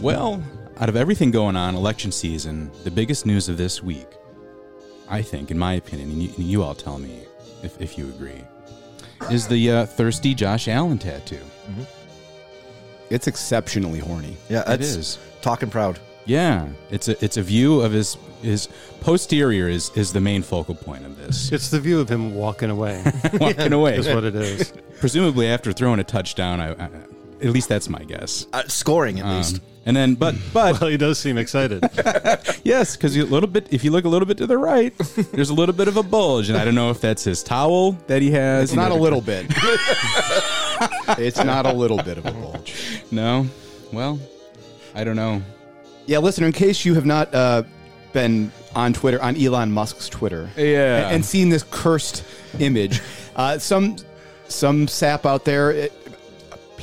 Well, out of everything going on, election season, the biggest news of this week, I think, in my opinion, and you, and you all tell me if, if you agree, is the uh, thirsty Josh Allen tattoo. It's exceptionally horny. Yeah, it's talking proud. Yeah, it's a it's a view of his his posterior is is the main focal point of this. It's the view of him walking away. Walking away, Is what it is. presumably after throwing a touchdown. I, I, at least that's my guess. Uh, scoring at Um, least. and then, but but Well, he does seem excited. Yes, because a little bit. If you look a little bit to the right, there's a little bit of a bulge, and I don't know if that's his towel that he has. It's not a little bit. it's not a little bit of a bulge. No, well, I don't know. Yeah, listener, in case you have not uh, been on Twitter, on Elon Musk's Twitter, Yeah. and, and seen this cursed image, uh, some some sap out there it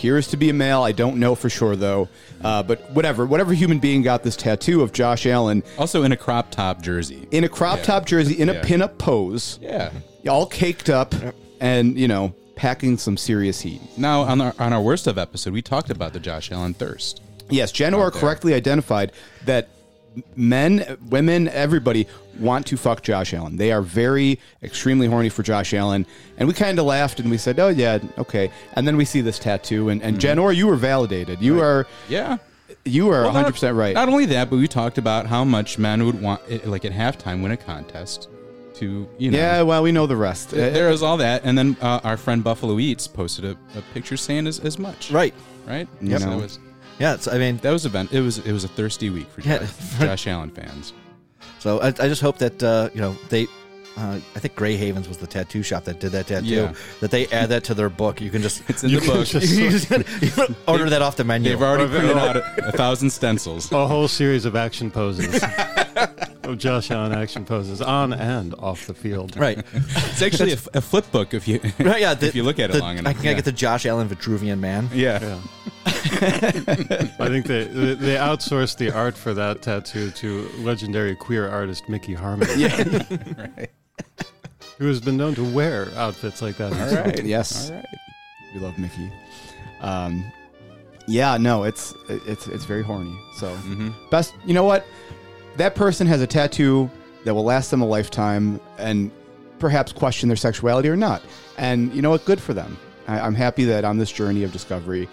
appears to be a male. I don't know for sure though, uh, but whatever, whatever human being got this tattoo of Josh Allen Also in a crop top jersey. in a crop Yeah. top jersey in a Yeah. pinup pose, Yeah. all caked up, and you know, packing some serious heat. Now on our on our worst of episode, we talked about the Josh Allen thirst. Yes, Janor there. correctly identified that men, women, everybody want to fuck Josh Allen. They are very extremely horny for Josh Allen, and we kind of laughed and we said, "Oh yeah, okay." And then we see this tattoo, and, and Janor, you were validated. You are Yeah. you are Mm-hmm. Well, 100 percent right. Not only that, but we talked about how much men would want, eh, like at halftime, win a contest to you know. yeah, well, we know the rest. Th- There was all that, and then uh, our friend Buffalo Eats posted a, a picture saying as, as much. Right. Right. Yep. So that was Yeah, it's, I mean, that was event. It was it was a thirsty week for Yeah. Josh, Josh Allen fans. so I, I just hope that, uh, you know, they, uh, I think Gray Havens was the tattoo shop that did that tattoo, Yeah. that they add that to their book. You can just, It's in You the book. just- you just- you can order that off the menu. They've already printed out a, a thousand stencils. A whole series of action poses. of Josh Allen action poses on and off the field. Right. It's actually a flip book if you Right, yeah. the- if you look at it the- long enough. I enough. can yeah. get the Josh Allen Vitruvian man. yeah. Yeah. I think they they they outsourced the art for that tattoo to legendary queer artist Mickey Harmon, right. who has been known to wear outfits like that. All himself. right. Yes. All right. We love Mickey. Um, yeah, no, it's it's it's very horny. So Mm-hmm. best, you know what? That person has a tattoo that will last them a lifetime, and perhaps question their sexuality or not. And you know what? Good for them. I, I'm happy that on this journey of discovery,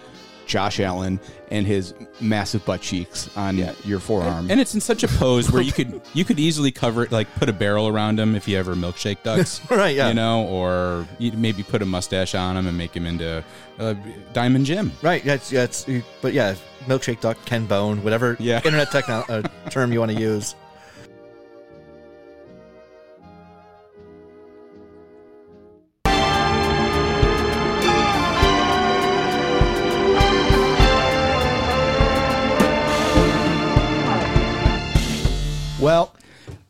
Josh Allen and his massive butt cheeks on your forearm. And it's in such a pose where you could you could easily cover it, like put a barrel around him if you ever milkshake ducks, Right, yeah. You know, or you maybe put a mustache on him and make him into uh, Diamond Jim. Right. That's that's. but yeah, milkshake duck, Ken Bone, whatever Yeah. internet techno- uh, term you want to use. Well,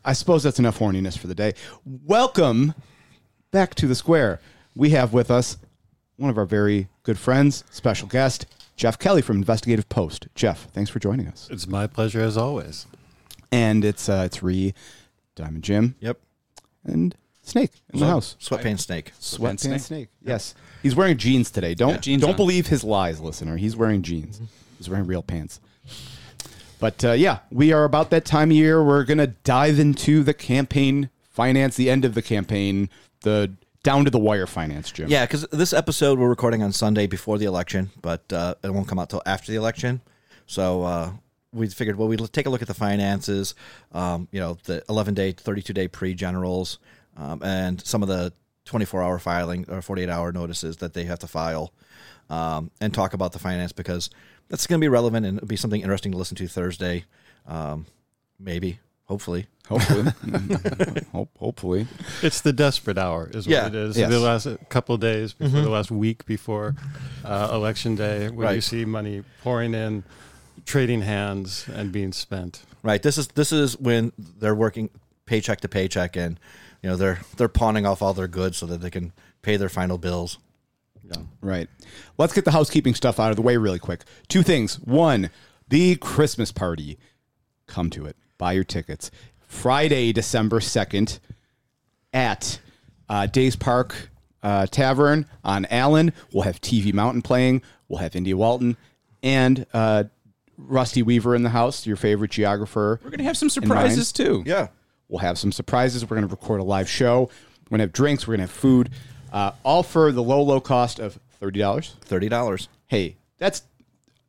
I suppose that's enough horniness for the day. Welcome back to the square. We have with us one of our very good friends, special guest, Geoff Kelly from Investigative Post. Geoff, thanks for joining us. It's my pleasure as always. And it's uh, it's Riy, Diamond Jim, Yep. and Snake in the house. Sweatpants snake. Sweatpants Snake. Snake. Yes, he's wearing jeans today. Don't Yeah, jeans don't on. believe his lies, listener. He's wearing jeans. He's wearing real pants. But uh, yeah, we are about that time of year. We're gonna dive into the campaign finance, the end of the campaign, the down to the wire finance, Jim. Yeah, because this episode we're recording on Sunday before the election, but uh, it won't come out till after the election. So uh, we figured, well, we'd take a look at the finances, um, you know, the 11 day, 32 day pre generals, um, and some of the 24 hour filing or 48 hour notices that they have to file, um, and talk about the finance because that's going to be relevant and it'll be something interesting to listen to Thursday, um, maybe, hopefully. hopefully, Hope, hopefully. It's the desperate hour, is Yeah, what it is. yes. The last couple of days before the last week before uh, election day, when you see money pouring in, trading hands, and being spent. Right. This is this is when they're working paycheck to paycheck, and you know they're they're pawning off all their goods so that they can pay their final bills. Yeah. Right. Let's get the housekeeping stuff out of the way really quick. Two things. One, the Christmas party. Come to it. Buy your tickets. Friday, December 2nd at uh, Days Park uh, Tavern on Allen. We'll have TV Mountain playing. We'll have India Walton and uh, Rusty Weaver in the house, your favorite geographer. We're gonna have some surprises too. Yeah. We'll have some surprises. We're going to record a live show. We're going to have drinks. We're going to have food, uh, all for the low, low cost of thirty dollars. Thirty dollars. Hey, that's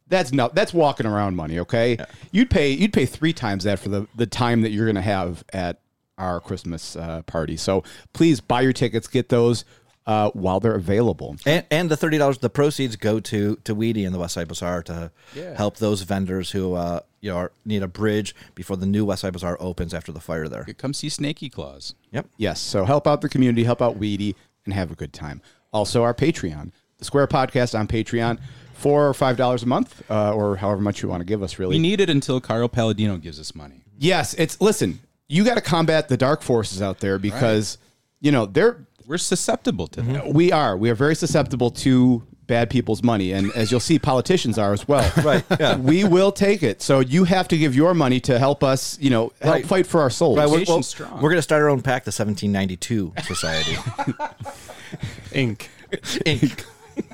that's not that's walking around money. Okay, you'd pay you'd pay three times that for the the time that you're going to have at our Christmas uh, party. So please buy your tickets. Get those uh, while they're available. And, and the thirty dollars, the proceeds go to to WEDI and the West Side Bazaar to Yeah. help those vendors who uh, you know are, need a bridge before the new West Side Bazaar opens after the fire there. Come see Snaky Claus. Yep. Yes. So help out the community, help out WEDI, and have a good time. Also, our Patreon, the Square Podcast on Patreon, four or five dollars a month, uh, or however much you want to give us. Really, We need it until Carl Paladino gives us money. yes. It's listen. You got to combat the dark forces out there because you know they're We're susceptible to that. we are we are very susceptible to bad people's money, and as you'll see, politicians are as well. Right, yeah. We will take it. So you have to give your money to help us. You know, help Right. fight for our souls. Right, we're, Nation well, strong. we're going to start our own pack, the 1792 Society. Ink. Inc.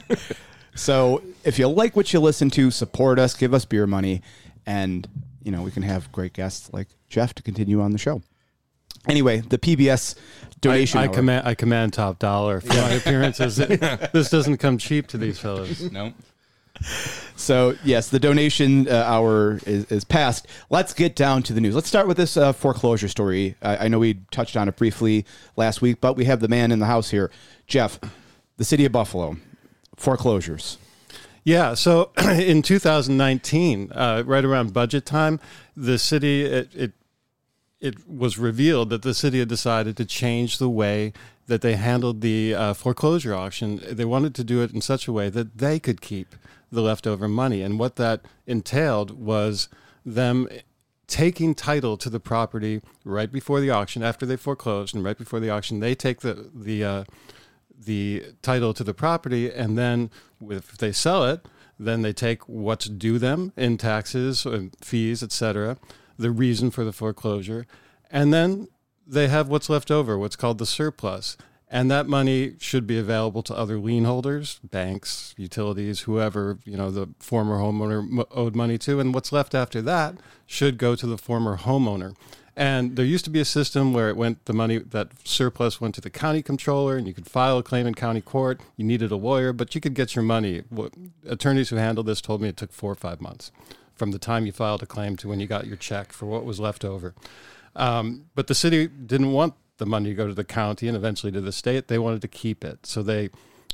So if you like what you listen to, support us, give us beer money, and you know we can have great guests like Geoff to continue on the show. Anyway, the PBS donation. I, I command I command top dollar for my appearances. this doesn't come cheap to these fellows. No. So yes, the donation uh, hour is, is past. Let's get down to the news. Let's start with this uh, foreclosure story. I, I know we touched on it briefly last week, but we have the man in the house here, Geoff. The city of Buffalo foreclosures. Yeah, so in 2019, uh, right around budget time, the city it, it it was revealed that the city had decided to change the way that they handled the uh, foreclosure auction. They wanted to do it in such a way that they could keep the leftover money, and what that entailed was them taking title to the property right before the auction, after they foreclosed, and right before the auction, they take the the uh, the title to the property, and then if they sell it, then they take what's due them in taxes fees, etc., the reason for the foreclosure, and then they have what's left over, what's called the surplus. And that money should be available to other lien holders, banks, utilities, whoever you know the former homeowner owed money to, and what's left after that should go to the former homeowner. And there used to be a system where it went the money that surplus went to the county controller, and you could file a claim in county court. You needed a lawyer, but you could get your money. Attorneys who handled this told me it took four or five months from the time you filed a claim to when you got your check for what was left over. Um, but the city didn't want the money to go to the county and eventually to the state. They wanted to keep it, so they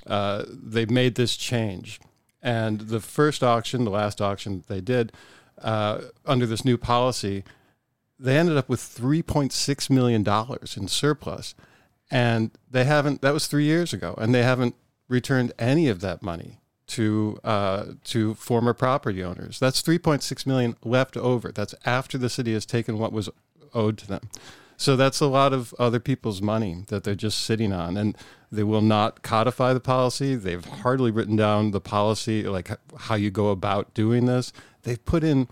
uh, they made this change. And the first auction, the last auction they did uh, under this new policy, they ended up with three point six million dollars in surplus, and they haven't. That was three years ago, and they haven't returned any of that money to uh, to former property owners. That's three point six million left over. That's after the city has taken what was owed to them. So that's a lot of other people's money that they're just sitting on, and they will not codify the policy. They've hardly written down the policy, like how you go about doing this. They've put in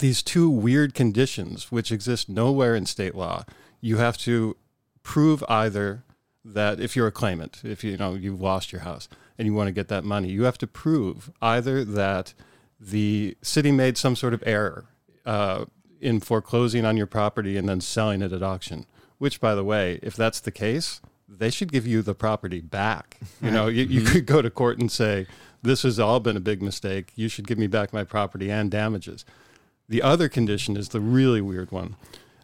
these two weird conditions which exist nowhere in state law. You have to prove either that if you're a claimant, if you know you've lost your house and you want to get that money, you have to prove either that the city made some sort of error uh, in foreclosing on your property and then selling it at auction. Which, by the way, if that's the case, they should give you the property back. You know, you, you could go to court and say, "This has all been a big mistake. You should give me back my property and damages." The other condition is the really weird one.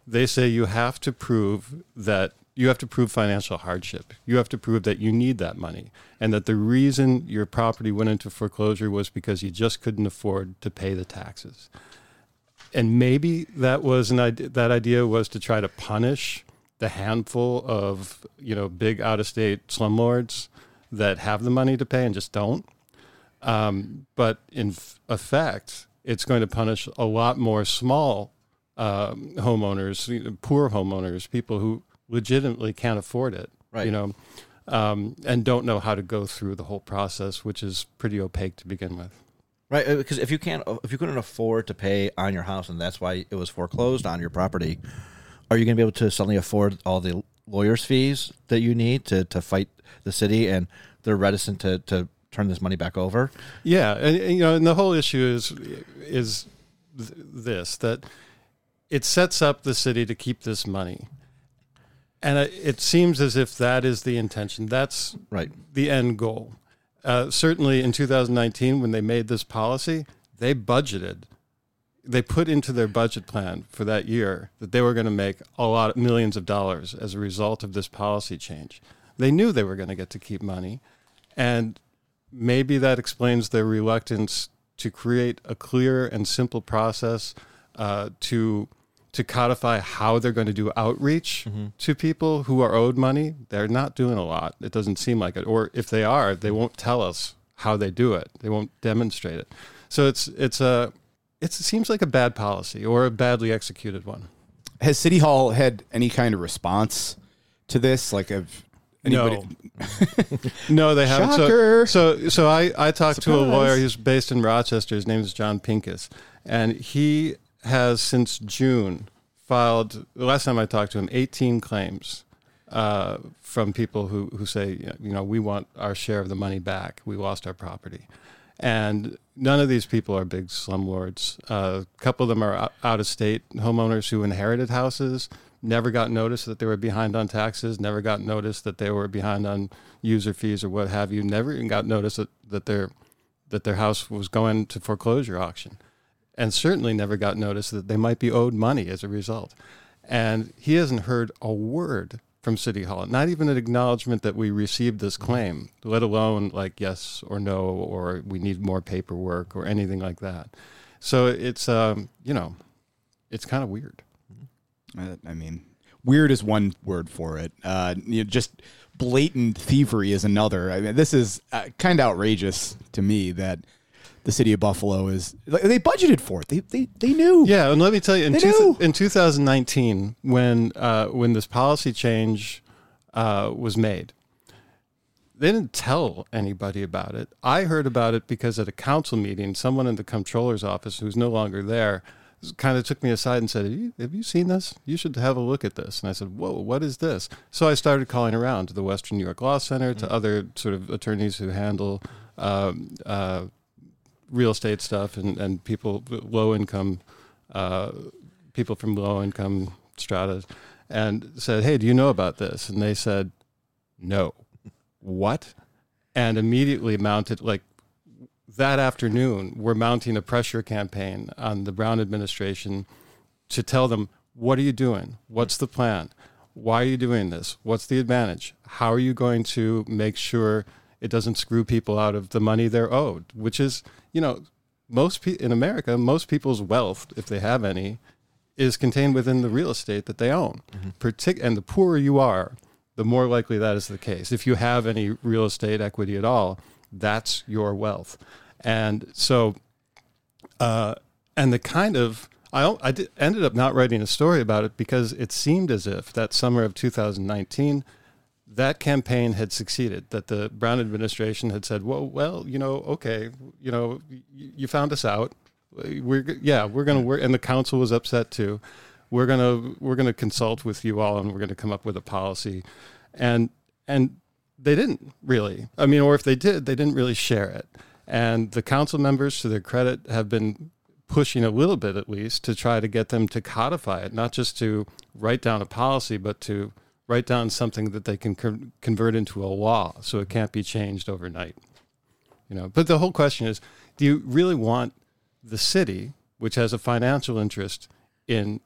They say you have to prove that you have to prove financial hardship. You have to prove that you need that money and that the reason your property went into foreclosure was because you just couldn't afford to pay the taxes. And maybe that was an idea, that idea was to try to punish the handful of, you know, big out of state slumlords that have the money to pay and just don't. Um, but in f- effect, it's going to punish a lot more small um, homeowners, poor homeowners, people who legitimately can't afford it, Right. you know, um, and don't know how to go through the whole process, which is pretty opaque to begin with. Right, uh, because if you can't, if you couldn't afford to pay on your house, and that's why it was foreclosed on your property, are you going to be able to suddenly afford all the lawyers' fees that you need to, to fight the city? And they're reticent to, to turn this money back over. Yeah, and, and, you know, and the whole issue is is th- this that it sets up the city to keep this money. And it- seems as if that is the intention. That's Right. the end goal. Uh, certainly in 2019, when they made this policy, they budgeted, they put into their budget plan for that year that they were going to make a lot of millions of dollars as a result of this policy change. They knew they were going to get to keep money. And maybe that explains their reluctance to create a clear and simple process uh, to to codify how they're going to do outreach mm-hmm. to people who are owed money. They're not doing a lot. It doesn't seem like it. Or if they are, they won't tell us how they do it. They won't demonstrate it. So it's it's a it's, it seems like a bad policy or a badly executed one. Has City Hall had any kind of response to this? Like, have anybody? No. no, they haven't. So- Shocker. So, so, I, I talked to a lawyer who's based in Rochester. His name is John Pincus, and he has since June filed. The last time I talked to him, 18 claims uh, from people who who say, you know, we want our share of the money back. We lost our property, and none of these people are big slumlords. Uh, a couple of them are out of state homeowners who inherited houses, never got notice that they were behind on taxes, never got notice that they were behind on user fees or what have you, never even got notice that, that their that their house was going to foreclosure auction. And certainly never got notice that they might be owed money as a result. And he hasn't heard a word from City Hall, not even an acknowledgement that we received this claim, let alone like yes or no, or we need more paperwork or anything like that. So it's, um, you know, it's kind of weird. Uh, I mean, weird is one word for it. Uh, you know, just blatant thievery is another. I mean, this is uh, kind of outrageous to me that the city of Buffalo is. like, They budgeted for it. They they, they knew. Yeah, and let me tell you, in, two, in 2019, when uh, when this policy change uh, was made, they didn't tell anybody about it. I heard about it because at a council meeting, someone in the comptroller's office, who's no longer there, kind of took me aside and said, have you, "Have you seen this? You should have a look at this." And I said, "Whoa, what is this?" So I started calling around to the Western New York Law Center, to other sort of attorneys who handle. Um, uh, real estate stuff and, and people low income uh, people from low income stratas and said hey do you know about this? And they said no. What? And immediately mounted like that afternoon we're mounting a pressure campaign on the brown administration to tell them what are you doing? What's the plan? Why are you doing this? What's the advantage? How are you going to make sure it doesn't screw people out of the money they're owed which is you know most pe- in america most people's wealth if they have any is contained within the real estate that they own. Partic- and the poorer you are the more likely that is the case. If you have any real estate equity at all that's your wealth. And so uh, and the kind of I, I did, ended up not writing a story about it because it seemed as if that summer of 2019 that campaign had succeeded that the brown administration had said well well you know okay you know you found us out. We're yeah we're going to work and the council was upset too. We're going to we're going to consult with you all and we're going to come up with a policy. And and they didn't really i mean or if they did they didn't really share it. And the council members to their credit have been pushing a little bit at least to try to get them to codify it not just to write down a policy but to write down something that they can con- convert into a law so it can't be changed overnight you know but the whole question is do you really want the city which has a financial interest in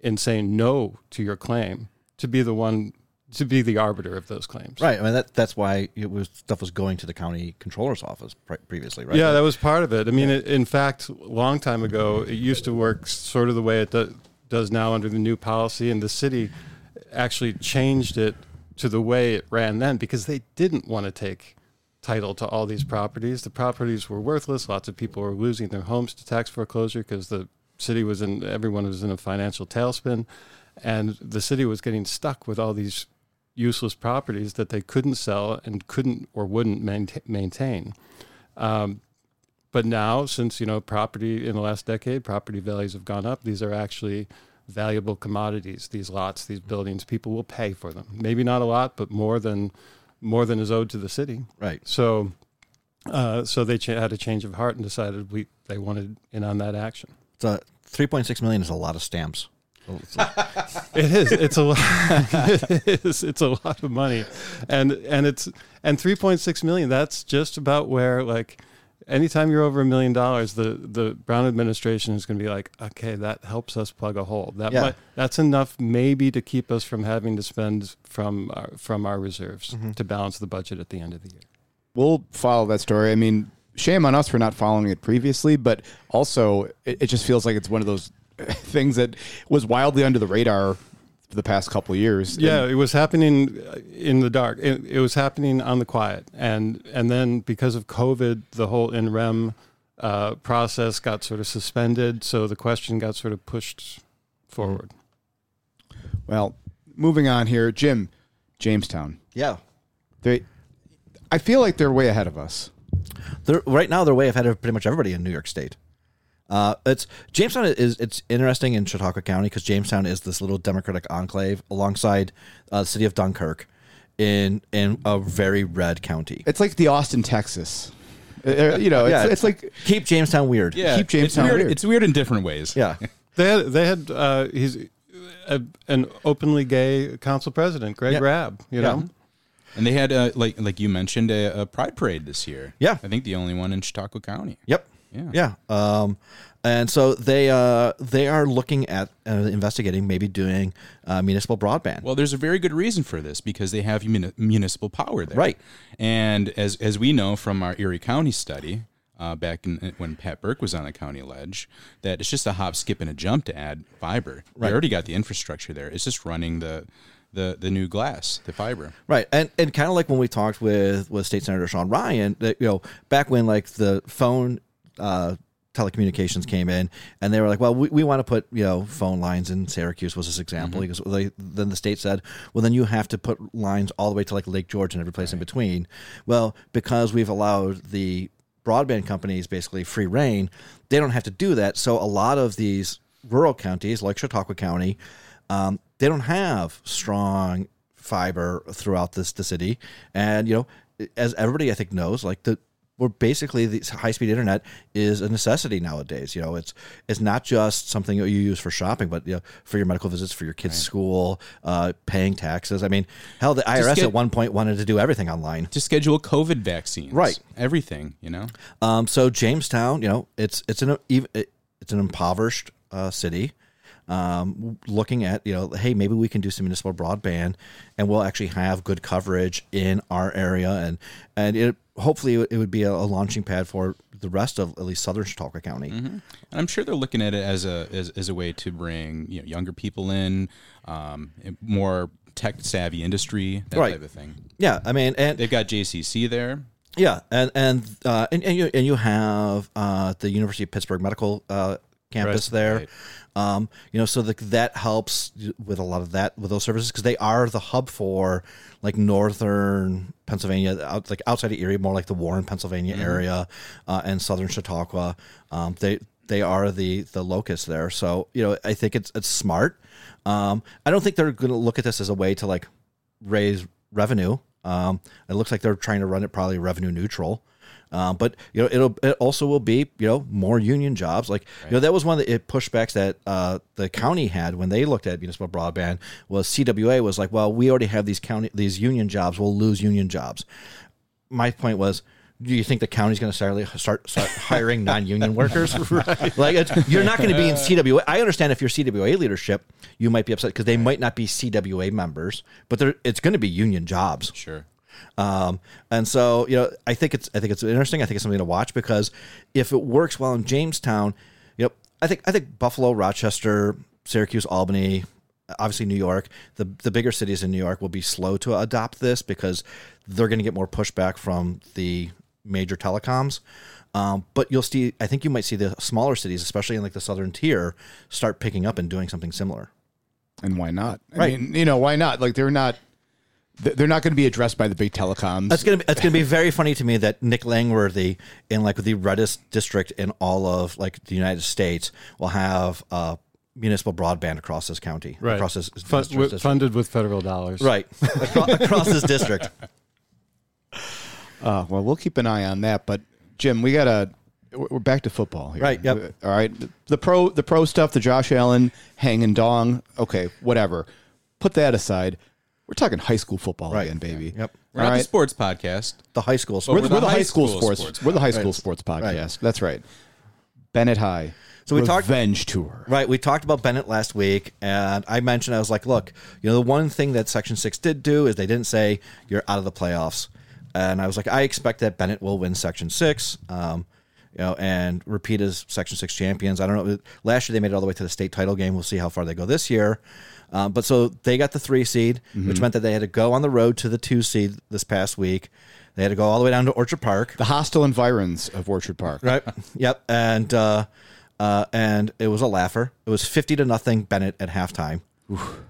in saying no to your claim to be the one to be the arbiter of those claims Right. I mean, that that's why it was stuff was going to the county controller's office pre- previously, right? Yeah, that was part of it. I mean, it, in fact, a long time ago, it used to work sort of the way it do, does now under the new policy, and the city actually changed it to the way it ran then because they didn't want to take title to all these properties. The properties were worthless. Lots of people were losing their homes to tax foreclosure because the city was in, everyone was in a financial tailspin, and the city was getting stuck with all these useless properties that they couldn't sell and couldn't or wouldn't maintain. Um, but now, since you know property in the last decade, property values have gone up. These are actually valuable commodities. These lots, these buildings, people will pay for them. Maybe not a lot, but more than more than is owed to the city. Right. So, uh, so they cha- had a change of heart and decided we they wanted in on that action. So, 3.6 million is a lot of stamps. It is. It's a lot. it is. It's a lot of money, and and it's and three point six million. That's just about where like, anytime you're over a million dollars, the the Brown administration is going to be like, okay, that helps us plug a hole. That Yeah. might, that's enough maybe to keep us from having to spend from our, from our reserves Mm-hmm. to balance the budget at the end of the year. We'll follow that story. I mean, shame on us for not following it previously, but also it, it just feels like it's one of those things that was wildly under the radar the past couple of years. Yeah, And it was happening uh, in the dark. It, it was happening on the quiet, and and then because of COVID, the whole in rem uh, process got sort of suspended. So the question got sort of pushed forward. well, moving on here, Jim, Jamestown. Yeah. They, I feel like they're way ahead of us. They're, right now, they're way ahead of pretty much everybody in New York State. Uh, it's Jamestown is it's interesting in Chautauqua County because Jamestown is this little Democratic enclave alongside uh, the city of Dunkirk in in a very red county. It's like the Austin, Texas. Uh, uh, you know, it's, Yeah. it's like Keep Jamestown weird. Yeah, Keep Jamestown it's weird. weird. It's weird in different ways. yeah, They had they had uh, he's a, an openly gay council president, Greg Yeah. Rabb. You Yeah. know, And they had, uh, like like you mentioned, a, a pride parade this year. Yeah. I think the only one in Chautauqua County. Yep. Yeah. Yeah. Um, and so they uh, they are looking at uh, investigating maybe doing uh, municipal broadband. Well, there's a very good reason for this because they have muni- municipal power there. Right. And as as we know from our Erie County study uh, back in, when Pat Burke was on the county ledge, that it's just a hop, skip, and a jump to add fiber. They already got the infrastructure there. It's just running the the the new glass, the fiber. Right, and and kind of like when we talked with with State Senator Sean Ryan, that you know back when like the phone uh, telecommunications came in, and they were like, well, we, we want to put you know phone lines in Syracuse was this example because they, then the state said, well, then you have to put lines all the way to like Lake George and every place in between. Well, because we've allowed the broadband companies basically free reign, they don't have to do that. So a lot of these rural counties like Chautauqua County, um, they don't have strong fiber throughout this the city, and you know, as everybody I think knows, like the we're basically the high speed internet is a necessity nowadays. You know, it's it's not just something that you use for shopping, but you know, for your medical visits, for your kids' school, uh, paying taxes. I mean, hell, the IRS get- at one point wanted to do everything online. To schedule COVID vaccines. Right. Everything, you know? Um, so Jamestown, you know, it's it's an even it's an impoverished uh, city. Um, looking at you know, hey, maybe we can do some municipal broadband, and we'll actually have good coverage in our area, and and it hopefully it would be a, a launching pad for the rest of at least southern Chautauqua County. And I'm sure they're looking at it as a as, as a way to bring you know younger people in, um, more tech savvy industry, that Right. type of thing. Yeah, I mean, and They've got JCC there. Yeah, and and uh, and, and you and you have uh, the University of Pittsburgh Medical uh, campus Right, there. right. Um, you know, so the, that helps with a lot of that with those services because they are the hub for like northern Pennsylvania, out, like outside of Erie, more like the Warren, Pennsylvania area, uh, and southern Chautauqua. Um, they they are the the locus there. So you know, I think it's it's smart. Um, I don't think they're going to look at this as a way to like raise revenue. Um, it looks like they're trying to run it probably revenue neutral. Um, but you know, it'll it also will be you know more union jobs. Like you know, that was one of the it pushbacks that uh, the county had when they looked at municipal broadband was CWA was like, well, we already have these county these union jobs. We'll lose union jobs. My point was. Do you think the county's going to start, start start hiring non-union workers? right. Like it's, you're not going to be in CWA. I understand if you're CWA leadership, you might be upset because they might not be CWA members, but they're, it's going to be union jobs. Sure. Um, and so, you know, I think it's I think it's interesting. I think it's something to watch because if it works well in Jamestown, you know, I think I think Buffalo, Rochester, Syracuse, Albany, obviously New York, the the bigger cities in New York will be slow to adopt this because they're going to get more pushback from the major telecoms. Um, but you'll see, I think you might see the smaller cities, especially in like the southern tier, start picking up and doing something similar. And why not? I Right. mean, you know, why not? Like they're not they're not going to be addressed by the big telecoms. That's gonna be that's gonna be very funny to me that Nick Langworthy in like the reddest district in all of like the United States will have uh, municipal broadband across this county, right? across this, Fun- this wi- district. funded with federal dollars, right across, across this district. Uh, well, we'll keep an eye on that. But Jim, we got a we're we're back to football here. Right, yep. All right. The pro the pro stuff, the Josh Allen hanging dong. Okay, whatever. Put that aside. We're talking high school football Right. again, baby. Yep. We're All not the sports podcast. The high school. We're, sports. the, we're the high school, sports. sports We're the high school Right. sports podcast. That's right. Bennett High. So we talked- revenge tour. Right. We talked about Bennett last week, and I mentioned I was like, look, you know, the one thing that Section Six did do is they didn't say you're out of the playoffs, and I was like, I expect that Bennett will win Section Six, um, you know, and repeat as Section Six champions. I don't know. Last year they made it all the way to the state title game. We'll see how far they go this year. Um, but so they got the three seed, which meant that they had to go on the road to the two seed this past week. They had to go all the way down to Orchard Park. The hostile environs of Orchard Park. Right. yep. And uh, uh, and it was a laugher. It was fifty to nothing Bennett at halftime.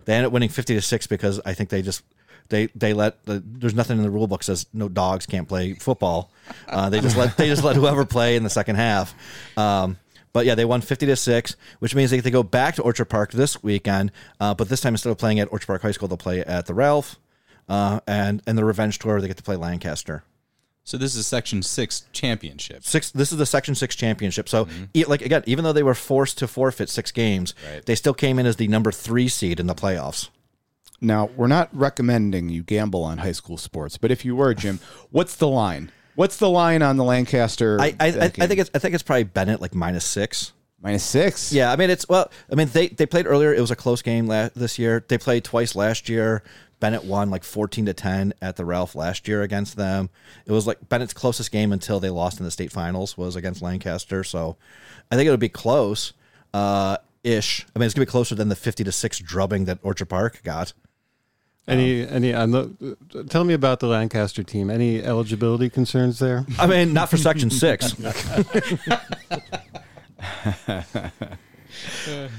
They ended up winning fifty to six because I think they just they they let the, there's nothing in the rule book says no dogs can't play football. Uh, they just let they just let whoever play in the second half. Um, but yeah, they won fifty to six, which means they get to go back to Orchard Park this weekend. Uh, but this time instead of playing at Orchard Park High School, they'll play at the Ralph. Uh, and and the revenge tour, they get to play Lancaster. So this is a Section Six championship. six this is the section six championship so e- like again even though they were forced to forfeit six games Right. they still came in as the number three seed in the playoffs Now, we're not recommending you gamble on high school sports, but if you were, Jim, what's the line? What's the line on the Lancaster? I, I, I, I think it's I think it's probably Bennett like minus six. minus six. Yeah, I mean it's well, I mean they they played earlier. It was a close game la- this year. They played twice last year. Bennett won like fourteen to ten at the Ralph last year against them. It was like Bennett's closest game until they lost in the state finals was against Lancaster. So I think it'll be close, uh, ish. I mean it's gonna be closer than the fifty to six drubbing that Orchard Park got. Any any? I'm the, tell me about the Lancaster team. Any eligibility concerns there? I mean, not for Section Six.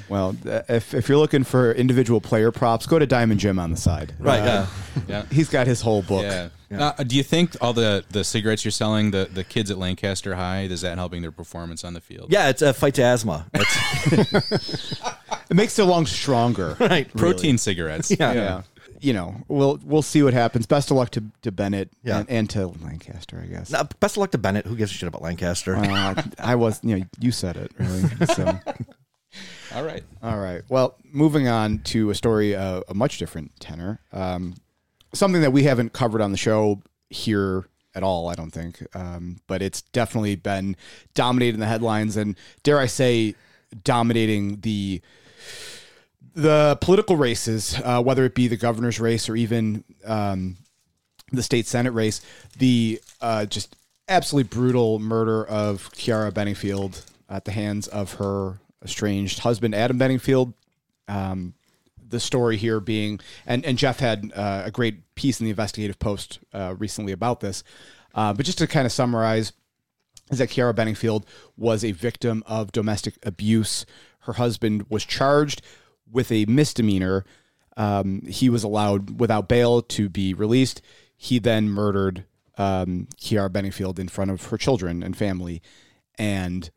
Well, if, if you're looking for individual player props, go to Diamond Jim on the side. right? Uh, Yeah. Yeah. He's got his whole book. Yeah. Uh, do you think all the, the cigarettes you're selling, the, the kids at Lancaster High, is that helping their performance on the field? Yeah, it's a fight to asthma. It's, It makes their lungs stronger. right. Protein cigarettes. Yeah. yeah. You know, we'll we'll see what happens. Best of luck to, to Bennett Yeah. and, and to Lancaster, I guess. Now, best of luck to Bennett. Who gives a shit about Lancaster? Uh, I was, you know, you said it, really. So, All right. all right. Well, moving on to a story uh, a much different tenor. Um, something that we haven't covered on the show here at all, I don't think. Um, but it's definitely been dominating the headlines and, dare I say, dominating the the political races, uh, whether it be the governor's race or even um, the state senate race, the uh, just absolutely brutal murder of Kiara Benningfield at the hands of her estranged husband, Adam Benningfield. Um, the story here being, and, and Geoff had uh, a great piece in the investigative post uh, recently about this. Uh, but just to kind of summarize, is that Kiara Benningfield was a victim of domestic abuse. Her husband was charged with a misdemeanor. Um, he was allowed without bail to be released. He then murdered um, Kiara Benningfield in front of her children and family. And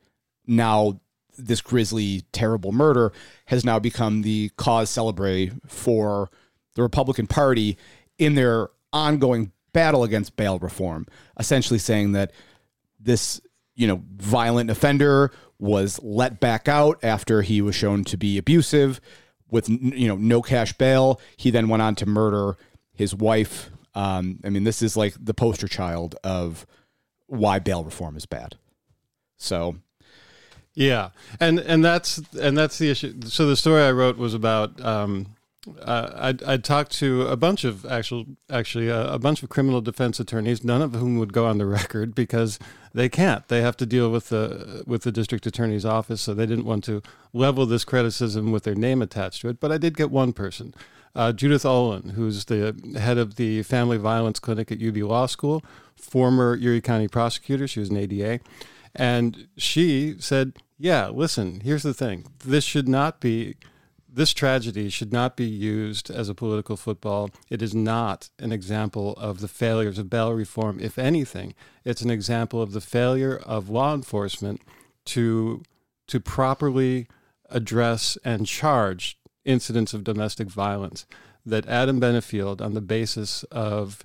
now this grisly, terrible murder has now become the cause celebre for the Republican Party in their ongoing battle against bail reform, essentially saying that this you know violent offender was let back out after he was shown to be abusive with you know no cash bail he then went on to murder his wife um, i mean this is like the poster child of why bail reform is bad so Yeah, and and that's and that's the issue. So the story I wrote was about. Um, uh, I I talked to a bunch of actual actually uh, a bunch of criminal defense attorneys, none of whom would go on the record because they can't. They have to deal with the with the district attorney's office, so they didn't want to level this criticism with their name attached to it. But I did get one person, uh, Judith Olin, who's the head of the Family Violence Clinic at UB Law School, former Erie County prosecutor. She was an ADA. And she said, Yeah, listen, here's the thing. This should not be, this tragedy should not be used as a political football. It is not an example of the failures of bail reform. If anything, it's an example of the failure of law enforcement to, to properly address and charge incidents of domestic violence. That Adam Benefield, on the basis of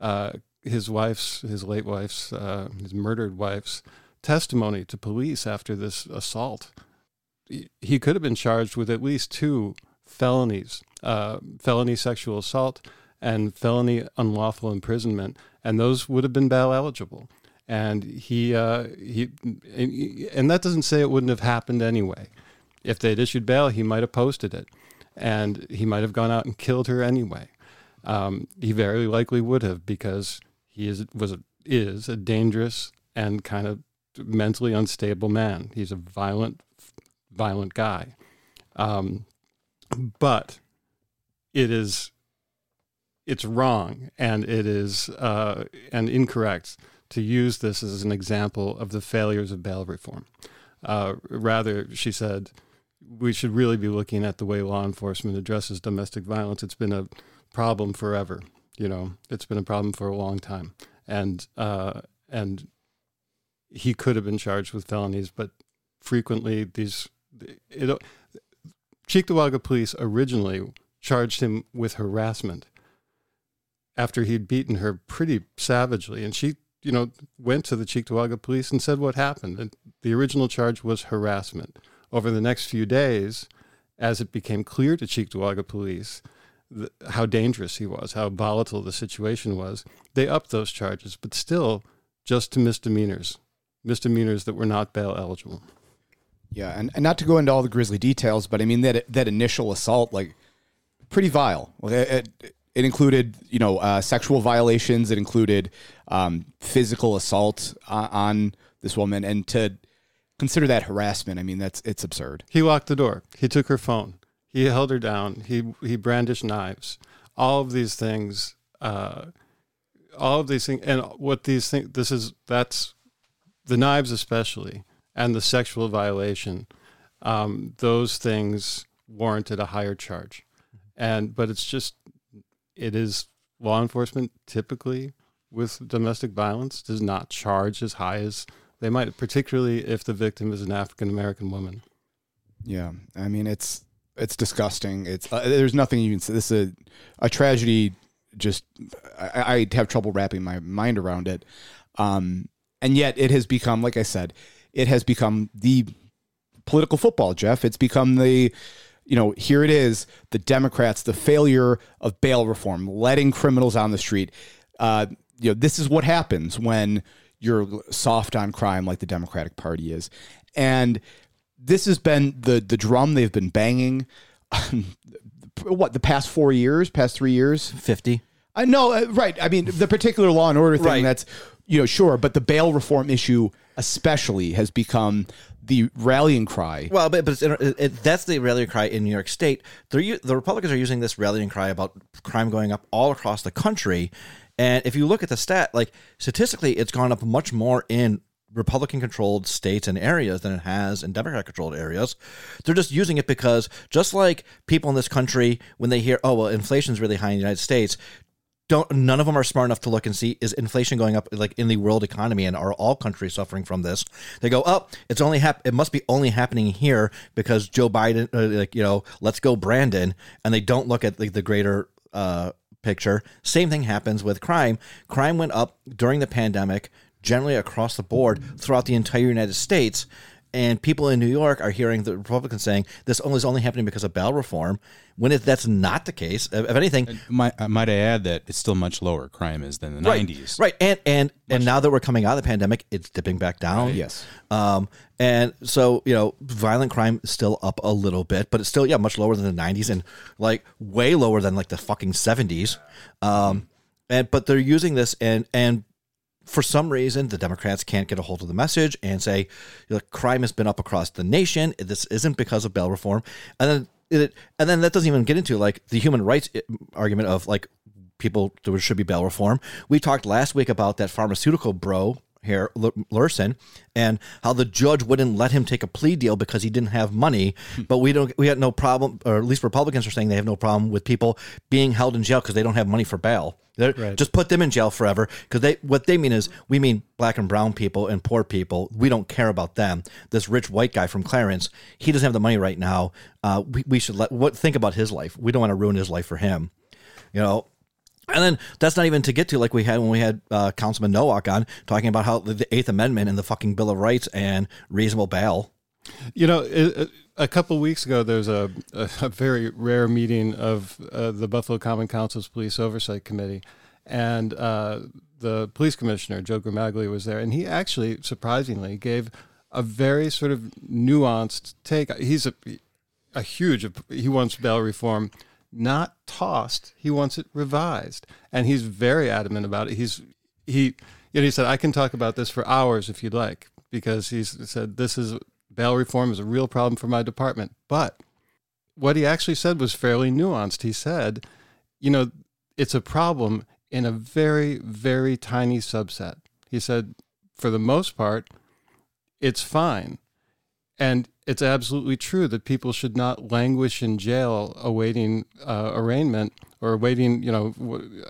uh, his wife's, his late wife's, uh, his murdered wife's testimony to police after this assault, he- could have been charged with at least two felonies uh, felony sexual assault and felony unlawful imprisonment, and those would have been bail eligible. And he, uh, he, and that doesn't say it wouldn't have happened anyway. If they'd issued bail, he might have posted it, and he might have gone out and killed her anyway. Um, he very likely would have because he is was a, is a dangerous and kind of mentally unstable man. He's a violent, violent guy. Um, but it is it's wrong and it is uh, and incorrect to use this as an example of the failures of bail reform. Uh, rather, she said, we should really be looking at the way law enforcement addresses domestic violence. It's been a problem forever. You know, it's been a problem for a long time, and uh, and he could have been charged with felonies, but frequently these it, police originally charged him with harassment after he'd beaten her pretty savagely, and she, you know, went to the Cheektowaga police and said what happened. And the original charge was harassment. Over the next few days, as it became clear to Cheektowaga police th- how dangerous he was, how volatile the situation was, they upped those charges, but still just to misdemeanors, misdemeanors that were not bail eligible. Yeah, and, and not to go into all the grisly details, but I mean that that initial assault, like, pretty vile. It, it, it included, you know, uh, sexual violations. It included um, physical assault on, on this woman, and to consider that harassment, I mean, that's it's absurd. He locked the door. He took her phone. He held her down. He he brandished knives. All of these things. Uh, all of these things, and what these things. This is that's the knives especially, and the sexual violation. Um, those things warranted a higher charge, and but it's just it is law enforcement typically with domestic violence does not charge as high as they might, particularly if the victim is an African American woman. Yeah, I mean it's it's disgusting. It's uh, there's nothing you can say. This is a, a tragedy. Just I, I have trouble wrapping my mind around it, um, and yet it has become, like I said, it has become the political football. Geoff, it's become the you know here it is the Democrats, the failure of bail reform, letting criminals on the street. Uh, you know this is what happens when you're soft on crime like the Democratic Party is, and this has been the the drum they've been banging. what the past four years, past three years? Fifty. I know, uh, right? I mean, the particular law and order thing. Right. That's you know, sure, but the bail reform issue, especially, has become the rallying cry. Well, but, but it, uh, it, that's the rallying cry in New York State. They're, the Republicans are using this rallying cry about crime going up all across the country. And if you look at the stat, like statistically, it's gone up much more in Republican controlled states and areas than it has in Democrat controlled areas. They're just using it because just like people in this country, when they hear, oh, well, inflation's really high in the United States, don't none of them are smart enough to look and see is inflation going up like in the world economy and are all countries suffering from this? They go oh it's only hap- it must be only happening here because joe biden uh, like you know let's go brandon and they don't look at like the greater uh picture. Same thing happens with crime. Crime went up during the pandemic generally across the board throughout the entire united states and people in New York are hearing the Republicans saying this only is only happening because of bail reform, when it, that's not the case. If if anything, Might, I might add that it's still much lower crime is than the right, 90s. right, and and and now that we're coming out of the pandemic, it's dipping back down. Yes. Um, and so you know, violent crime is still up a little bit, but it's still yeah much lower than the '90s and like way lower than like the fucking '70s. Um, and but they're using this and and for some reason the Democrats can't get a hold of the message and say know, crime has been up across the nation. This isn't because of bail reform, and then it, and then that doesn't even get into like the human rights eh, argument of like people there should be bail reform. We talked last week about that pharmaceutical bro here, Lurson, and how the judge wouldn't let him take a plea deal because he didn't have money. But we don't. We had no problem, or at least Republicans are saying they have no problem with people being held in jail because they don't have money for bail. They're, Just put them in jail forever because they what they mean is we mean black and brown people and poor people. We don't care about them. This rich white guy from Clarence, he doesn't have the money right now. Uh, we, we should let what think about his life. We don't want to ruin his life for him. You know, And then that's not even to get to like we had when we had uh, Councilman Nowak on talking about how the, Eighth Amendment and the fucking Bill of Rights and reasonable bail. You know, a couple weeks ago, there was a, a, very rare meeting of uh, the Buffalo Common Council's Police Oversight Committee, and uh, the police commissioner Joe Gramaglia was there, and he actually surprisingly gave a very sort of nuanced take. He's a a huge he wants bail reform not tossed. He wants it revised, and he's very adamant about it. He's he know, he said I can talk about this for hours if you'd like because he said this is bail reform is a real problem for my department. But what he actually said was fairly nuanced. He said, you know, it's a problem in a very very tiny subset. He said for the most part it's fine. And it's absolutely true that people should not languish in jail awaiting uh, arraignment or awaiting, you know,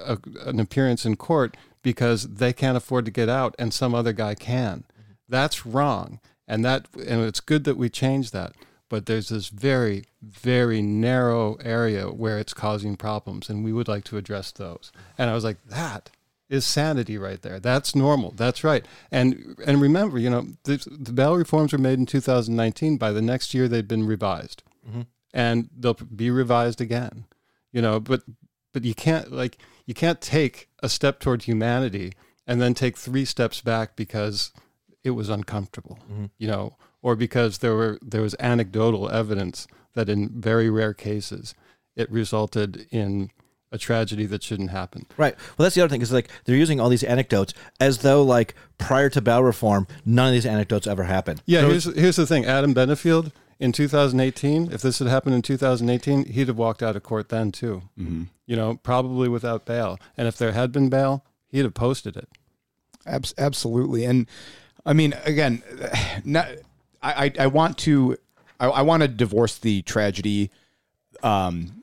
a, an appearance in court because they can't afford to get out and some other guy can. That's wrong, and that and it's good that we change that. But there's this very, very narrow area where it's causing problems, and we would like to address those. And I was like, that is sanity right there. That's normal. That's right. And and remember, you know, the, the bail reforms were made in 2019. By the next year, they've been revised, mm-hmm. and they'll be revised again. You know, but but you can't like you can't take a step toward humanity and then take three steps back because it was uncomfortable. Mm-hmm. You know, or because there were there was anecdotal evidence that in very rare cases it resulted in a tragedy that shouldn't happen. Right. Well, that's the other thing is like they're using all these anecdotes as though like prior to bail reform, none of these anecdotes ever happened. Yeah. So here's here's the thing. Adam Bennefield in 2018, if this had happened in 2018, he'd have walked out of court then too. Mm-hmm. You know, probably without bail. And if there had been bail, he'd have posted it. absolutely. And I mean, again, not, I, I, I want to I, I want to divorce the tragedy um,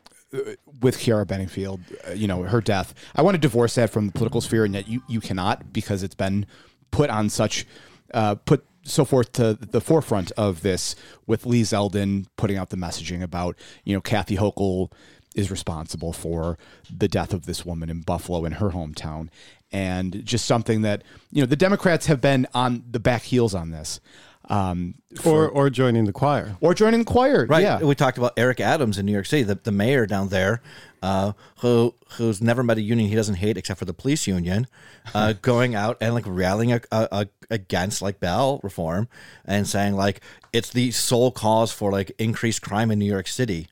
with Kiara Bedingfield, uh, you know, her death. I want to divorce that from the political sphere, and yet you, you cannot because it's been put on such, uh, put so forth to the forefront of this with Lee Zeldin putting out the messaging about, you know, Kathy Hochul is responsible for the death of this woman in Buffalo in her hometown. And just something that, you know, the Democrats have been on the back heels on this. Um, for, or or joining the choir, or joining the choir, right? Yeah, we talked about Eric Adams in New York City, the, the mayor down there, uh, who who's never met a union he doesn't hate except for the police union, uh, going out and like rallying a, a, a, against like bail reform and saying like it's the sole cause for like increased crime in New York City.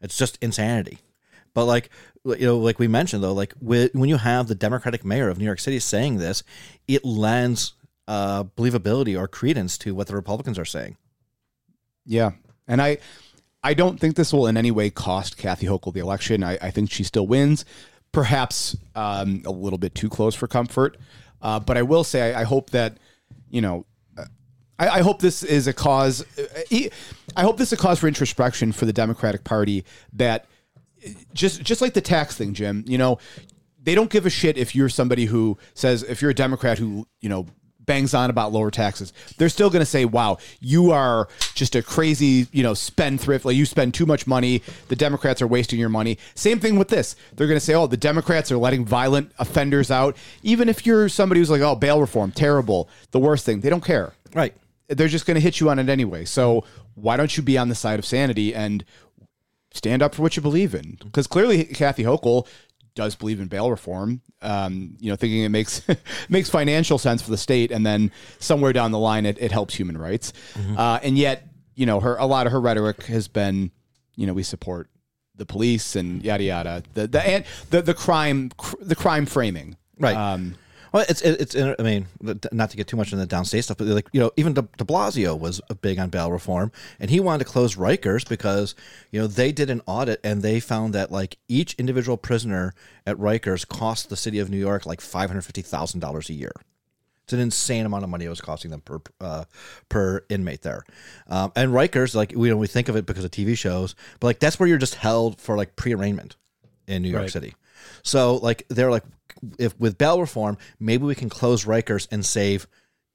It's just insanity. But like you know, like we mentioned though, like when you have the Democratic mayor of New York City saying this, it lends uh, believability or credence to what the Republicans are saying. Yeah, and I, I don't think this will in any way cost Kathy Hochul the election. I, I think she still wins, perhaps um, a little bit too close for comfort. Uh, but I will say, I, I hope that you know I, I, hope this is a cause. Uh, I hope this is a cause for introspection for the Democratic Party. That just just like the tax thing, Jim. You know, they don't give a shit if you're somebody who says if you're a Democrat who you know bangs on about lower taxes, they're still going to say, "Wow, you are just a crazy, you know, spendthrift. Like you spend too much money. The Democrats are wasting your money." Same thing with this. They're going to say, "Oh, the Democrats are letting violent offenders out." Even if you're somebody who's like, "Oh, bail reform, terrible, the worst thing," they don't care. Right. They're just going to hit you on it anyway. So why don't you be on the side of sanity and stand up for what you believe in? Because clearly, Kathy Hochul does believe in bail reform. Um, you know, thinking it makes makes financial sense for the state, and then somewhere down the line, it, it helps human rights. Mm-hmm. Uh, and yet, you know, her a lot of her rhetoric has been, you know, we support the police and yada yada. The the and the the crime the crime framing. Right. Um, well, it's it's. I mean, not to get too much into the downstate stuff, but like you know, even De, De Blasio was big on bail reform, and he wanted to close Rikers because you know they did an audit and they found that like each individual prisoner at Rikers cost the city of New York like five hundred fifty thousand dollars a year. It's an insane amount of money it was costing them per uh, per inmate there. Um, and Rikers, like we you know we think of it because of TV shows, but like that's where you're just held for like pre arraignment in New York right. City. So like they're like if with bail reform, maybe we can close Rikers and save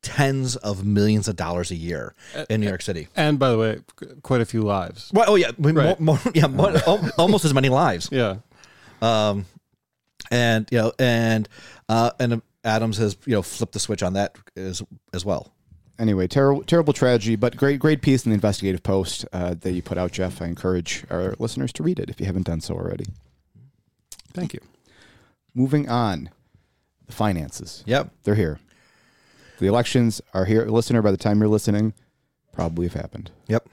tens of millions of dollars a year in New York City. And by the way, quite a few lives. Well, oh yeah, right. more, more, yeah, more, almost as many lives. Yeah. Um, and you know, and uh, and Adams has you know flipped the switch on that as as well. Anyway, terrible, terrible tragedy, but great, great piece in the investigative post uh, that you put out, Geoff. I encourage our listeners to read it if you haven't done so already. Thank you. Moving on, the finances. Yep. They're here. The elections are here. Listener, by the time you're listening, probably have happened. Yep.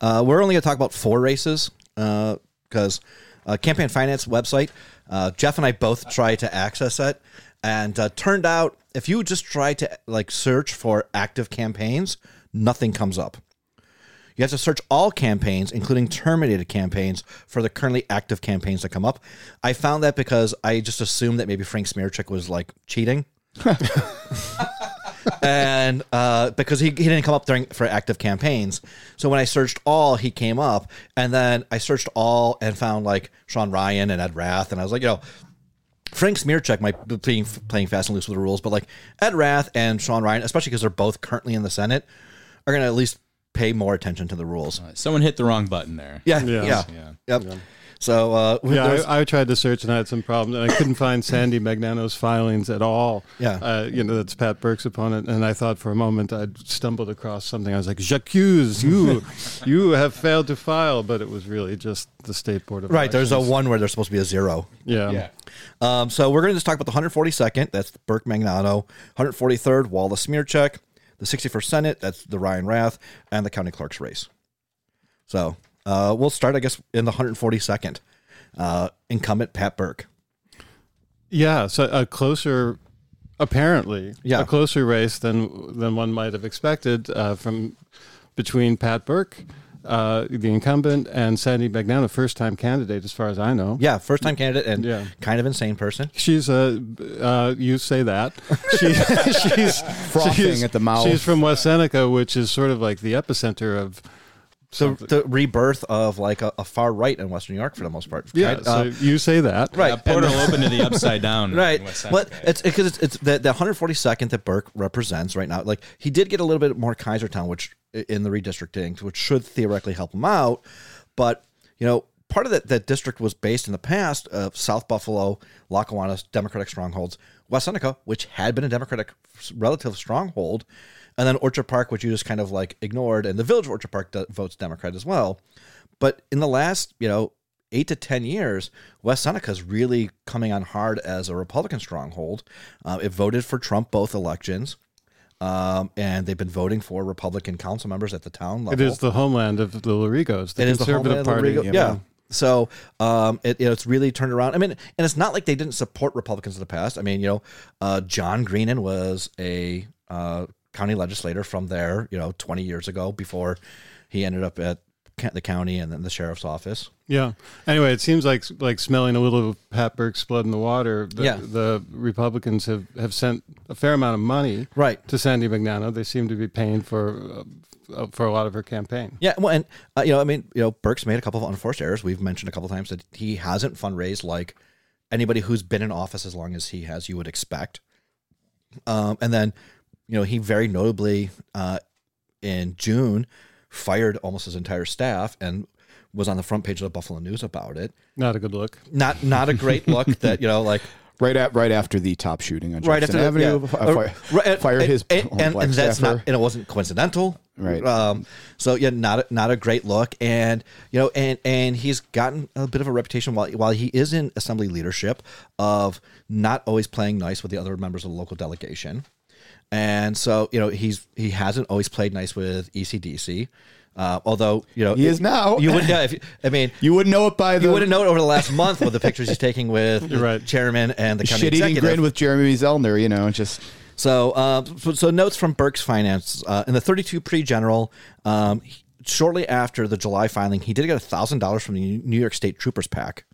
Uh, we're only going to talk about four races because uh, campaign finance website. Uh, Geoff and I both tried to access it, and uh, turned out if you just try to like search for active campaigns, nothing comes up. You have to search all campaigns, including terminated campaigns, for the currently active campaigns that come up. I found that because I just assumed that maybe Frank Smierciak was like cheating. and uh, because he, he didn't come up during for active campaigns, so when I searched all, he came up, and then I searched all and found like Sean Ryan and Ed Rath, and I was like, you know, Frank Smierciak might be playing, playing fast and loose with the rules, but like Ed Rath and Sean Ryan, especially because they're both currently in the Senate, are going to at least pay more attention to the rules. Someone hit the wrong button there. Yeah, Yeah. yeah, Yeah. yep. So uh, Yeah, I, I tried to search and I had some problems, and I couldn't find Sandy Magnano's filings at all. Yeah. uh, you know that's Pat Burke's opponent, and I thought for a moment I'd stumbled across something. I was like, "J'accuse you, you have failed to file," but it was really just the state board of right. There's a one where there's supposed to be a zero. yeah, Yeah. Um, so we're going to just talk about the 142nd. That's Burke Magnano. 143rd, Wallace Smierciak. The 61st Senate. That's the Ryan Rath and the county clerk's race. So uh, we'll start, I guess, in the 142nd. Uh, incumbent Pat Burke. yeah. So a closer, apparently, Yeah. a closer race than than one might have expected uh, from between Pat Burke, uh, the incumbent, and Sandy Magnano, first time candidate, as far as I know. Yeah, first time candidate and Yeah. kind of insane person. She's a. Uh, you say that. She, she's Frothing she's- at the mouth. She's from West Seneca, which is sort of like the epicenter of. The, something. the rebirth of like a, a far right in Western New York for the most part. yeah, Kind- so uh, you say that. right. Uh, portal open to the upside down. Right. in West it's because it's, it's the, the 142nd that Burke represents right now. Like he did get a little bit more Kaisertown, which in the redistricting, which should theoretically help him out. But you know, part of that that district was based in the past of South Buffalo, Lackawanna's Democratic strongholds, West Seneca, which had been a Democratic relative stronghold, and then Orchard Park, which you just kind of like ignored, and the Village of Orchard Park do- votes Democrat as well. But in the last, you know, eight to 10 years, West Seneca is really coming on hard as a Republican stronghold. Uh, it voted for Trump both elections. Um, and they've been voting for Republican council members at the town level. It is the homeland of the Lorigos, the It is the conservative of party. Rodrigo- Yeah. So um, it, you know, it's really turned around. I mean, and it's not like they didn't support Republicans in the past. I mean, you know, uh, John Greenan was a uh, county legislator from there, you know, 20 years ago before he ended up at the county and then the sheriff's office. Yeah. Anyway, it seems like like smelling a little of Pat Burke's blood in the water. The, Yeah. the Republicans have, have sent a fair amount of money Right. to Sandy Magnano. They seem to be paying for uh, for a lot of her campaign. Yeah, well, and uh, you know, I mean, you know, Burke's made a couple of unforced errors. We've mentioned a couple times that he hasn't fundraised like anybody who's been in office as long as he has. You would expect. Um, and then, you know, he very notably uh, in June fired almost his entire staff and was on the front page of the Buffalo News about it. Not a good look. Not not a great look. that you know, like Right at right after the top shooting on right Jefferson after the- Avenue, yeah. uh, Uh, right, fired and, his and, and, black and that's staffer. not and it wasn't coincidental Right. um so yeah not a, not a great look and you know and and he's gotten a bit of a reputation while while he is in assembly leadership of not always playing nice with the other members of the local delegation and so you know he's he hasn't always played nice with ECDC uh, although you know He is now. you would yeah if I mean You wouldn't know it by the you wouldn't know it over the last month with the pictures he's taking with the right. chairman and the county shit eating executive. grin with Jeremy Zellner. You know, just So, uh, so, so notes from Burke's finance uh, in the 32 pre-general. Um, he- shortly after the July filing, he did get thousand dollars from the New York State Troopers PAC,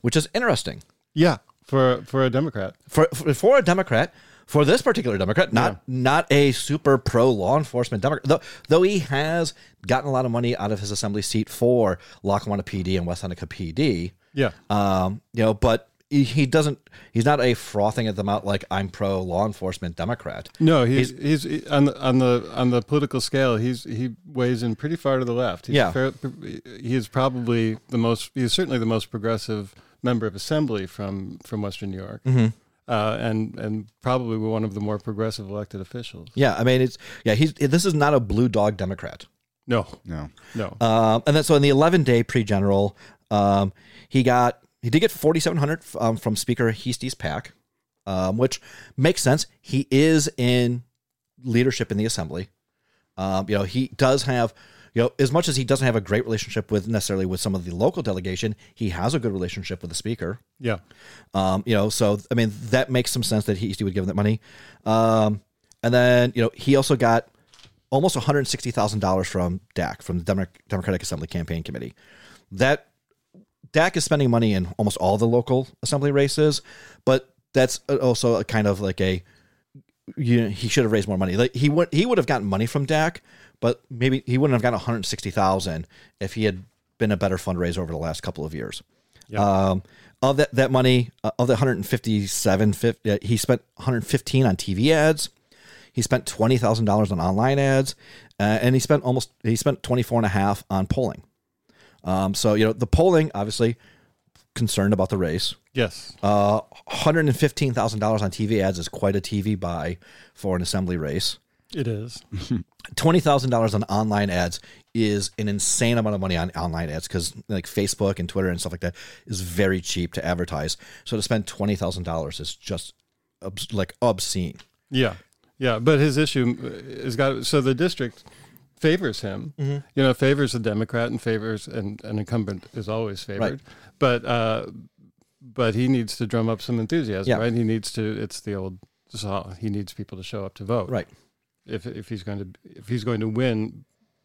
which is interesting Yeah, for for a Democrat. for for, for a Democrat. For this particular Democrat, not not a super pro law enforcement Democrat, though, though he has gotten a lot of money out of his assembly seat for Lackawanna PD and West Seneca PD. Yeah. Um, you know, but he, he doesn't. He's not a frothing at the mouth like I'm pro law enforcement Democrat. No, he's he's, on the on the on the political scale. He's he weighs in pretty far to the left. He's Yeah. fair, he is probably the most. He is certainly the most progressive member of assembly from from Western New York, Mm-hmm. Uh, and and probably one of the more progressive elected officials. Yeah, I mean it's yeah he's this is not a blue dog Democrat. No, No. no. Um, and then so in the 11 day pre general, um, he got he did get 4,700 um, from Speaker Heastie's PAC, um, which makes sense. He is in leadership in the assembly. Um, you know, he does have. You know, as much as he doesn't have a great relationship with necessarily with some of the local delegation, he has a good relationship with the speaker. yeah, Um, you know, so I mean that makes some sense that he, he would give him that money. Um, and then you know he also got almost one hundred sixty thousand dollars from DAC from the Democratic Assembly Campaign Committee. That DAC is spending money in almost all the local assembly races, but that's also a kind of like a you know, he should have raised more money. Like he would he would have gotten money from DAC, but maybe he wouldn't have gotten one hundred sixty thousand if he had been a better fundraiser over the last couple of years. Um, of that that money, uh, of the 157, 50, uh, he spent 115 on TV ads. He spent twenty thousand dollars on online ads, uh, and he spent almost he spent 24 and a half on polling. Um, so you know the polling obviously concerned about the race. yes, Uh, hundred and fifteen thousand dollars on TV ads is quite a TV buy for an assembly race. It is. Twenty thousand dollars on online ads is an insane amount of money on online ads because like Facebook and Twitter and stuff like that is very cheap to advertise. So to spend twenty thousand dollars is just obs- like obscene. Yeah, yeah. But his issue is got so the district favors him. Mm-hmm. You know, favors a Democrat and favors and an incumbent is always favored. But uh, but he needs to drum up some enthusiasm, Yeah. right? He needs to. It's the old. saw. He needs people to show up to vote, Right. If if he's going to if he's going to win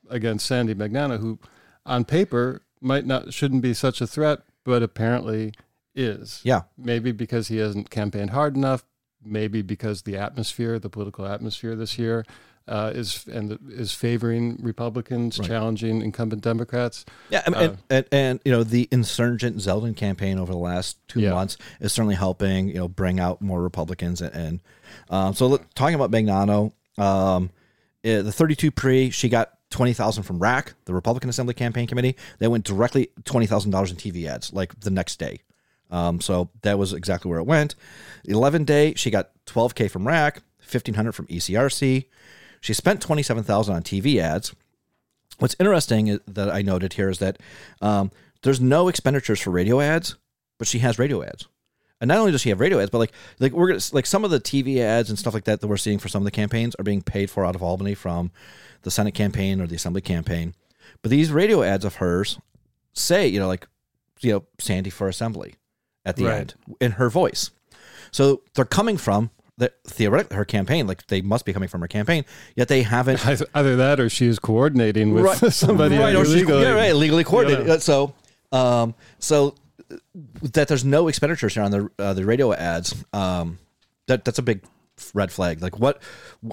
against Sandy Magnano, who on paper might not shouldn't be such a threat, but apparently is Yeah. maybe because he hasn't campaigned hard enough, maybe because the atmosphere, the political atmosphere this year, uh, is and is favoring Republicans, Right. challenging incumbent Democrats. Yeah, I mean, and, and, and you know the insurgent Zeldin campaign over the last two Yeah. months is certainly helping you know bring out more Republicans and, and um, so look, talking about Magnano, um, eh, the 32 pre she got twenty thousand from RAC, the Republican Assembly Campaign Committee. They went directly twenty thousand dollars in TV ads like the next day. Um, so that was exactly where it went. 11 day she got 12k from RAC, 1500 from ECRC. She spent 27,000 on TV ads. What's interesting that I noted here is that um, there's no expenditures for radio ads, but she has radio ads. And not only does she have radio ads, but like like we're gonna like some of the TV ads and stuff like that that we're seeing for some of the campaigns are being paid for out of Albany from the Senate campaign or the Assembly campaign. But these radio ads of hers say, you know, like you know, Sandy for Assembly at the Right. end in her voice. So they're coming from the theoretically her campaign, like they must be coming from her campaign, yet they haven't Either that, or she is coordinating with Right. somebody right, or she's- illegally. yeah, right, legally coordinated. Yeah. So, um, so that there's no expenditures here on the uh, the radio ads. Um, that that's a big red flag. Like, what?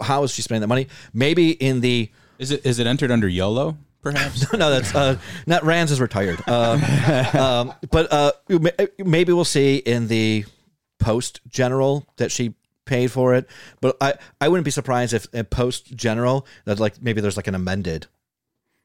How is she spending that money? Maybe in the Is it is it entered under YOLO? Perhaps. no, that's uh, not Rands is retired. Um, um, but uh, maybe we'll see in the post general that she paid for it. But I, I wouldn't be surprised if in post general that like maybe there's like an amended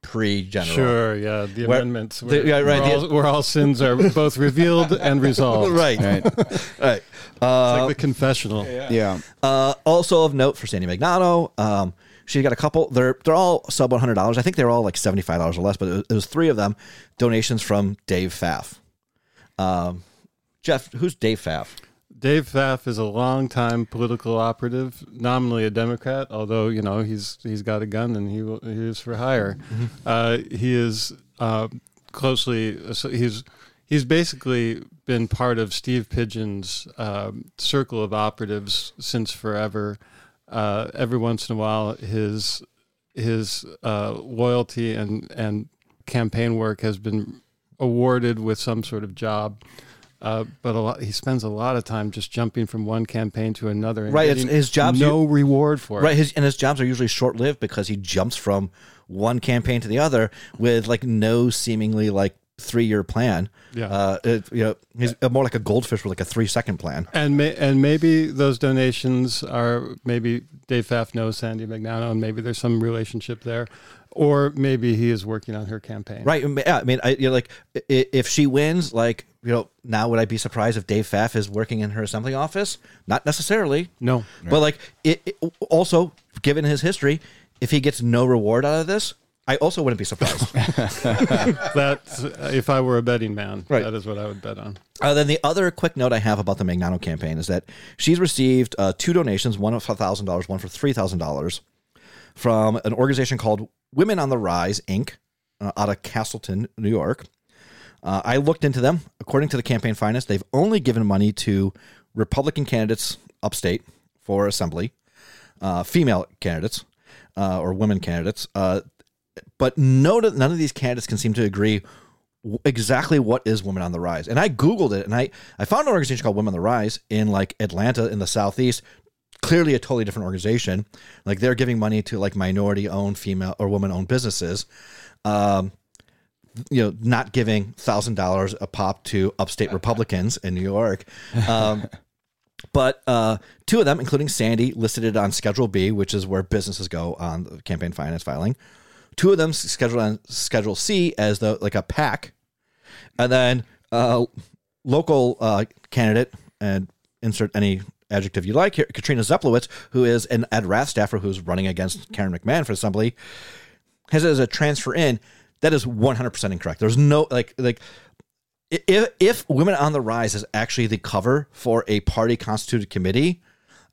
pre general. Sure, yeah, the Where- amendments the- where, yeah, right, where, the- all, where all sins are both revealed and resolved. Right, Right. right. It's Uh, like the confessional. Yeah. uh, also of note for Sandy Magnano, um, she got a couple. They're they're all sub one hundred dollars. I think they're all like seventy five dollars or less. But it was, it was three of them donations from Dave Pfaff. Um, Geoff, who's Dave Pfaff? Dave Pfaff is a longtime political operative, nominally a Democrat, although you know he's he's got a gun and he will, he is for hire. Uh, he is uh, closely he's he's basically been part of Steve Pigeon's um, circle of operatives since forever. Uh, every once in a while, his his uh, loyalty and and campaign work has been awarded with some sort of job. Uh, but a lot, he spends a lot of time just jumping from one campaign to another. And Right, it's- his job's no reward for Right, it. his and his jobs are usually short lived because he jumps from one campaign to the other with like no seemingly like three year plan. Yeah. uh, it, you know, he's more like a goldfish with like a three second plan. And may, and maybe those donations are maybe Dave Pfaff knows Sandy Magnano, and maybe there's some relationship there. Or maybe he is working on her campaign. Right. Yeah. I mean, I, you're like, if she wins, like, you know, now would I be surprised if Dave Pfaff is working in her assembly office? Not necessarily. No. But like, it, it- also given his history, if he gets no reward out of this, I also wouldn't be surprised. That's uh, if I were a betting man, Right. that is what I would bet on. Uh, then the other quick note I have about the Magnano campaign is that she's received uh, two donations, one for thousand dollars, one for three thousand dollars, from an organization called Women on the Rise Inc. Uh, out of Castleton, New York. Uh, I looked into them. According to the campaign finance, they've only given money to Republican candidates upstate for assembly, uh, female candidates uh, or women candidates. Uh, but no, none of these candidates can seem to agree exactly what is Women on the Rise. And I Googled it and I, I found an organization called Women on the Rise in like Atlanta in the Southeast. Clearly a totally different organization. Like they're giving money to like minority owned female or woman owned businesses. Um, you know, not giving thousand dollars a pop to upstate Republicans in New York. Um, but uh, two of them, including Sandy, listed it on Schedule B, which is where businesses go on the campaign finance filing. Two of them scheduled on Schedule C as the like a PAC, and then uh, local uh, candidate and insert any adjective you like here, Katrina Zeplowitz, who is an Ed Rath staffer who's running against Karen McMahon for assembly, has it as a transfer in. That is 100% incorrect. There's no like like if if women on the rise is actually the cover for a party constituted committee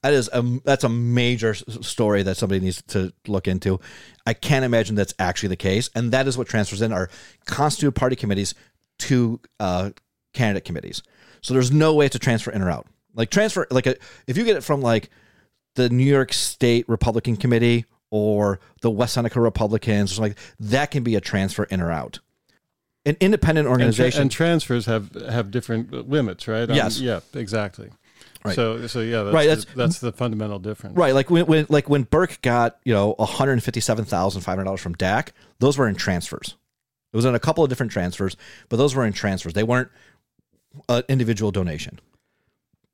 that is a that's a major story that somebody needs to look into i can't imagine that's actually the case and that is what transfers in are constituted party committees to uh, candidate committees so there's no way to transfer in or out like transfer like a, if you get it from like the new york state republican committee or the west seneca republicans or something like that can be a transfer in or out an independent And, tra- organization and transfers have have different limits, right? On- Yes. yeah, exactly. Right. So so yeah, that's Right, The, that's- that's the fundamental difference. Right, like when, when like when Burke got you know one hundred fifty seven thousand five hundred dollars from DAC, those were in transfers. It was in a couple of different transfers, but those were in transfers. They weren't an individual donation.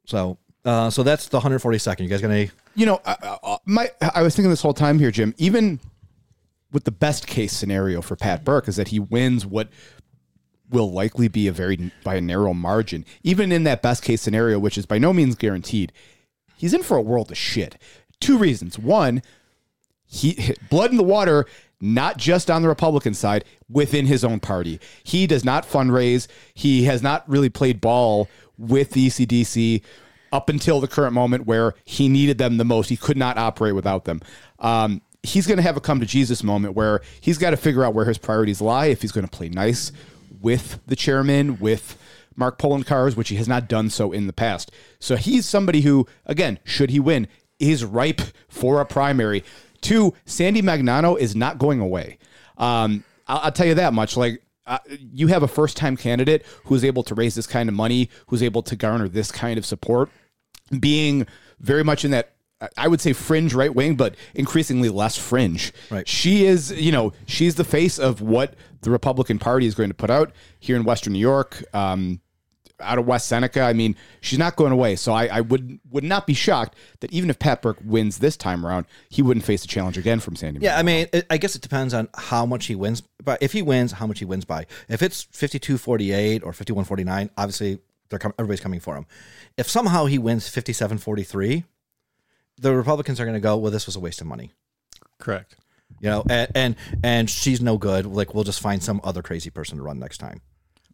So, uh, so that's the one hundred forty second. You guys got any? You know, I, I, my I was thinking this whole time here, Jim. Even with the best case scenario for Pat Burke is that he wins what will likely be a very by a narrow margin. Even in that best case scenario, which is by no means guaranteed, he's in for a world of shit. Two reasons. One, he blood in the water not just on the republican side within his own party he does not fundraise he has not really played ball with the ecdc up until the current moment where he needed them the most he could not operate without them um, he's going to have a come to jesus moment where he's got to figure out where his priorities lie if he's going to play nice with the chairman with Mark Poloncarz, which he has not done so in the past. So he's somebody who, again, should he win, is ripe for a primary. Two, Sandy Magnano is not going away. Um, I'll, I'll tell you that much. Like, uh, you have a first time candidate who's able to raise this kind of money, who's able to garner this kind of support, being very much in that. I would say fringe right wing, but increasingly less fringe. Right. She is, you know, she's the face of what the Republican Party is going to put out here in Western New York, um, out of West Seneca. I mean, she's not going away. So I, I would would not be shocked that even if Pat Burke wins this time around, he wouldn't face a challenge again from Sandy. Yeah, I mean, it, I guess it depends on how much he wins. But if he wins, how much he wins by. If it's 52-48 or 51-49, obviously they're com- everybody's coming for him. If somehow he wins 57-43, the Republicans are going to go, well, this was a waste of money. Correct. You know, and, and and she's no good. Like we'll just find some other crazy person to run next time.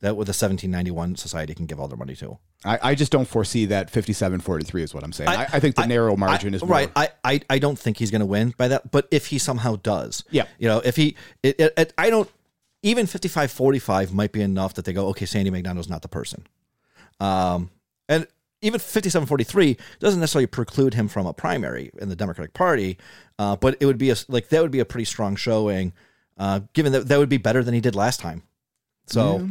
That with the 1791 society can give all their money to. I, I just don't foresee that 57-43 is what I'm saying. I, I think the narrow margin I- is more, right. I, I I don't think he's going to win by that. But if he somehow does, Yeah. you know, if he, it, it, it- I don't even 55-45 might be enough that they go, okay, Sandy McDonald's not the person. Um, and even 57-43 doesn't necessarily preclude him from a primary in the Democratic Party, uh, but it would be a like that would be a pretty strong showing, uh, given that that would be better than he did last time. So,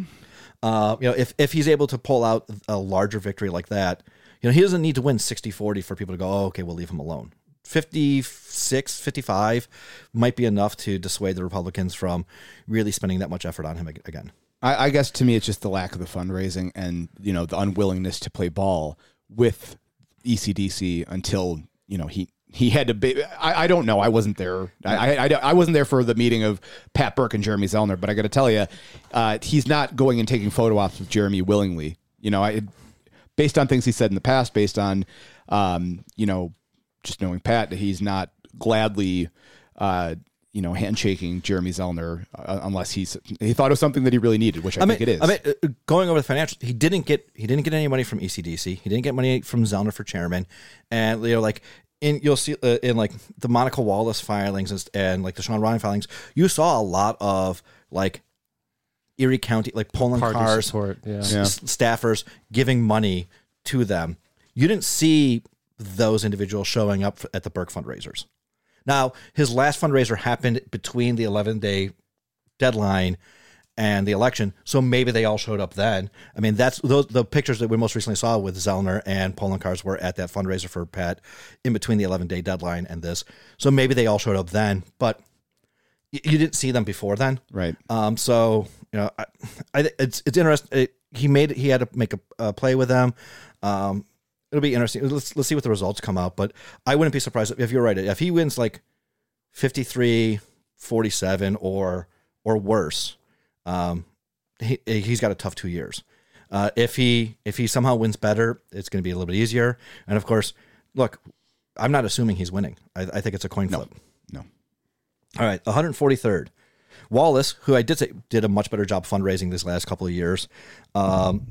uh, you know, if if he's able to pull out a larger victory like that, you know, he doesn't need to win 60-40 for people to go, oh, okay, we'll leave him alone. 56, 55 might be enough to dissuade the Republicans from really spending that much effort on him again. I, I guess to me, it's just the lack of the fundraising and you know the unwillingness to play ball with ECDC until you know he he had to be. I, I don't know. I wasn't there. I, I, I wasn't there for the meeting of Pat Burke and Jeremy Zellner. But I got to tell you, uh, he's not going and taking photo ops with Jeremy willingly. You know, I based on things he said in the past, based on um, you know, just knowing Pat, that he's not gladly. Uh, you know, handshaking Jeremy Zellner uh, unless he's he thought of something that he really needed, which I, I mean, think it is. I mean, uh, going over the financials, he didn't get he didn't get any money from ECDC. He didn't get money from Zellner for chairman, and you know, like in you'll see uh, in like the Monica Wallace filings and, and like the Sean Ryan filings, you saw a lot of like Erie County like polling Party cars, support, yeah. s- s- staffers giving money to them. You didn't see those individuals showing up at the Burke fundraisers. Now, his last fundraiser happened between the 11 day deadline and the election, so maybe they all showed up then. I mean, that's those the pictures that we most recently saw with Zellner and Poloncarz were at that fundraiser for Pat in between the 11 day deadline and this. So maybe they all showed up then, but y- you didn't see them before then. right. Um, so you know, I, I it's it's interesting. It, he made he had to make a, a play with them. Um, it'll be interesting. Let's let's see what the results come out. But I wouldn't be surprised if you're right. If he wins like 53, 47 or or worse, um, he he's got a tough two years. Uh, if he if he somehow wins better, it's going to be a little bit easier. And of course, look, I'm not assuming he's winning. I, I think it's a coin flip. No. All right, 143rd. Wallace, who I did say did a much better job fundraising this last couple of years. Um,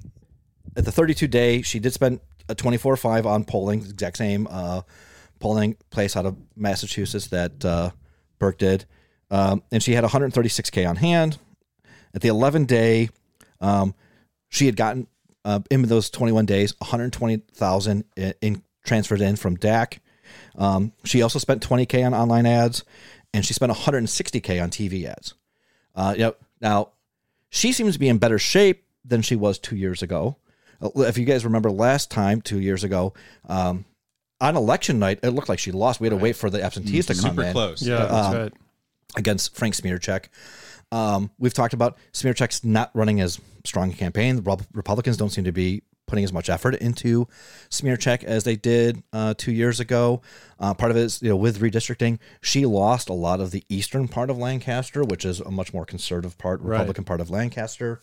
at the 32 day, she did spend a 24 5 on polling, exact same uh, polling place out of Massachusetts that uh, Burke did. Um, and she had 136K on hand. At the 11 day, um, she had gotten uh, in those 21 days 120,000 in, in transferred in from DAC. Um, she also spent 20K on online ads and she spent 160K on TV ads. Uh, you know, now, she seems to be in better shape than she was two years ago. Uh, If you guys remember last time, two years ago, um, on election night, it looked like she lost. We had to wait for the absentees to come Super in close. Yeah, that's Um, right. against Frank Smierciak. Um, we've talked about Smierciak's not running as strong a campaign. The Republicans don't seem to be putting as much effort into Smierciak as they did uh, two years ago. Uh, part of it is, you know, with redistricting, she lost a lot of the eastern part of Lancaster, which is a much more conservative part, Right. Republican part of Lancaster.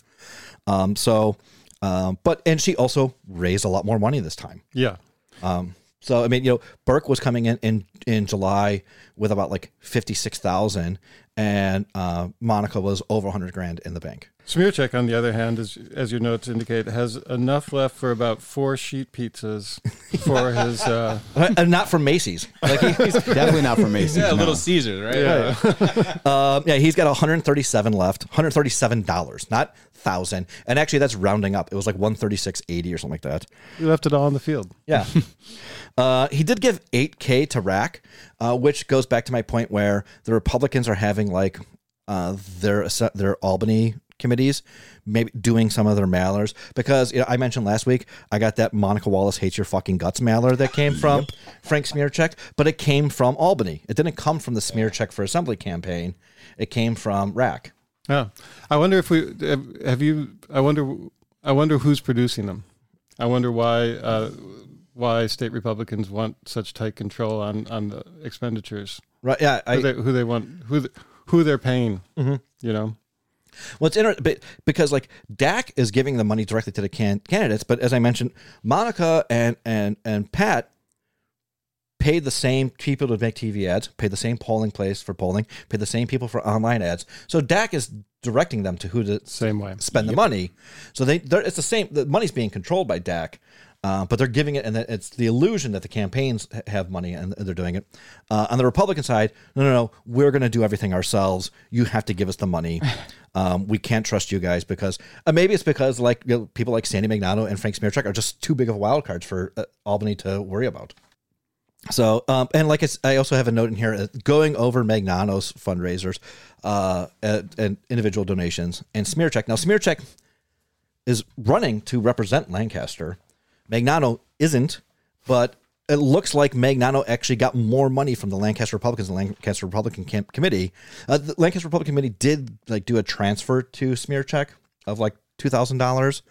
Um, so, um, but and she also raised a lot more money this time. Yeah. Um, so I mean, you know, Burke was coming in in, in July with about like fifty six thousand, and uh, Monica was over hundred grand in the bank. Smierciak, on the other hand, is, as your notes indicate, has enough left for about four sheet pizzas for his. Uh, and not from Macy's. Like he, he's, Definitely not for Macy's. Yeah, no. Little Caesars, right? yeah. um, yeah, he's got one hundred thirty seven left, one hundred thirty seven dollars, not thousand. And actually, that's rounding up. It was like one thirty six eighty or something like that. You left it all on the field. Yeah. uh, he did give 8K to RAC, uh, which goes back to my point where the Republicans are having like uh, their their Albany committees maybe doing some of their mailers because you know, I mentioned last week I got that Monica Wallace hates your fucking guts mailer that came from Frank Smierciak, but it came from Albany. It didn't come from the Smierciak for Assembly campaign. It came from RAC. Yeah, I wonder if we have, you. I wonder. I wonder who's producing them. I wonder why. Uh, why state Republicans want such tight control on on the expenditures. Right? Yeah. I, Who they, who they want. Who th- who they're paying. Mm-hmm. You know. Well, it's interesting but because like DAC is giving the money directly to the can- candidates, but as I mentioned, Monica and and and Pat paid the same people to make TV ads, paid the same polling place for polling, paid the same people for online ads. So DAC is directing them to who to Same way. spend the money. So they it's the same. The money's being controlled by DAC, uh, but they're giving it, and it's the illusion that the campaigns have money and they're doing it. Uh, on the Republican side, no, no, no, we're going to do everything ourselves. You have to give us the money. Um, we can't trust you guys because uh, maybe it's because like you know, people like Sandy Magnano and Frank Smierciak are just too big of wild cards for uh, Albany to worry about. So, um, and like I also have a note in here uh, going over Magnano's fundraisers uh, and, and individual donations and Smierciak. Now, Smierciak is running to represent Lancaster. Magnano isn't, but it looks like Magnano actually got more money from the Lancaster Republicans and Lancaster Republican Camp Committee. Uh, the Lancaster Republican Committee did like do a transfer to Smierciak of like two thousand dollars,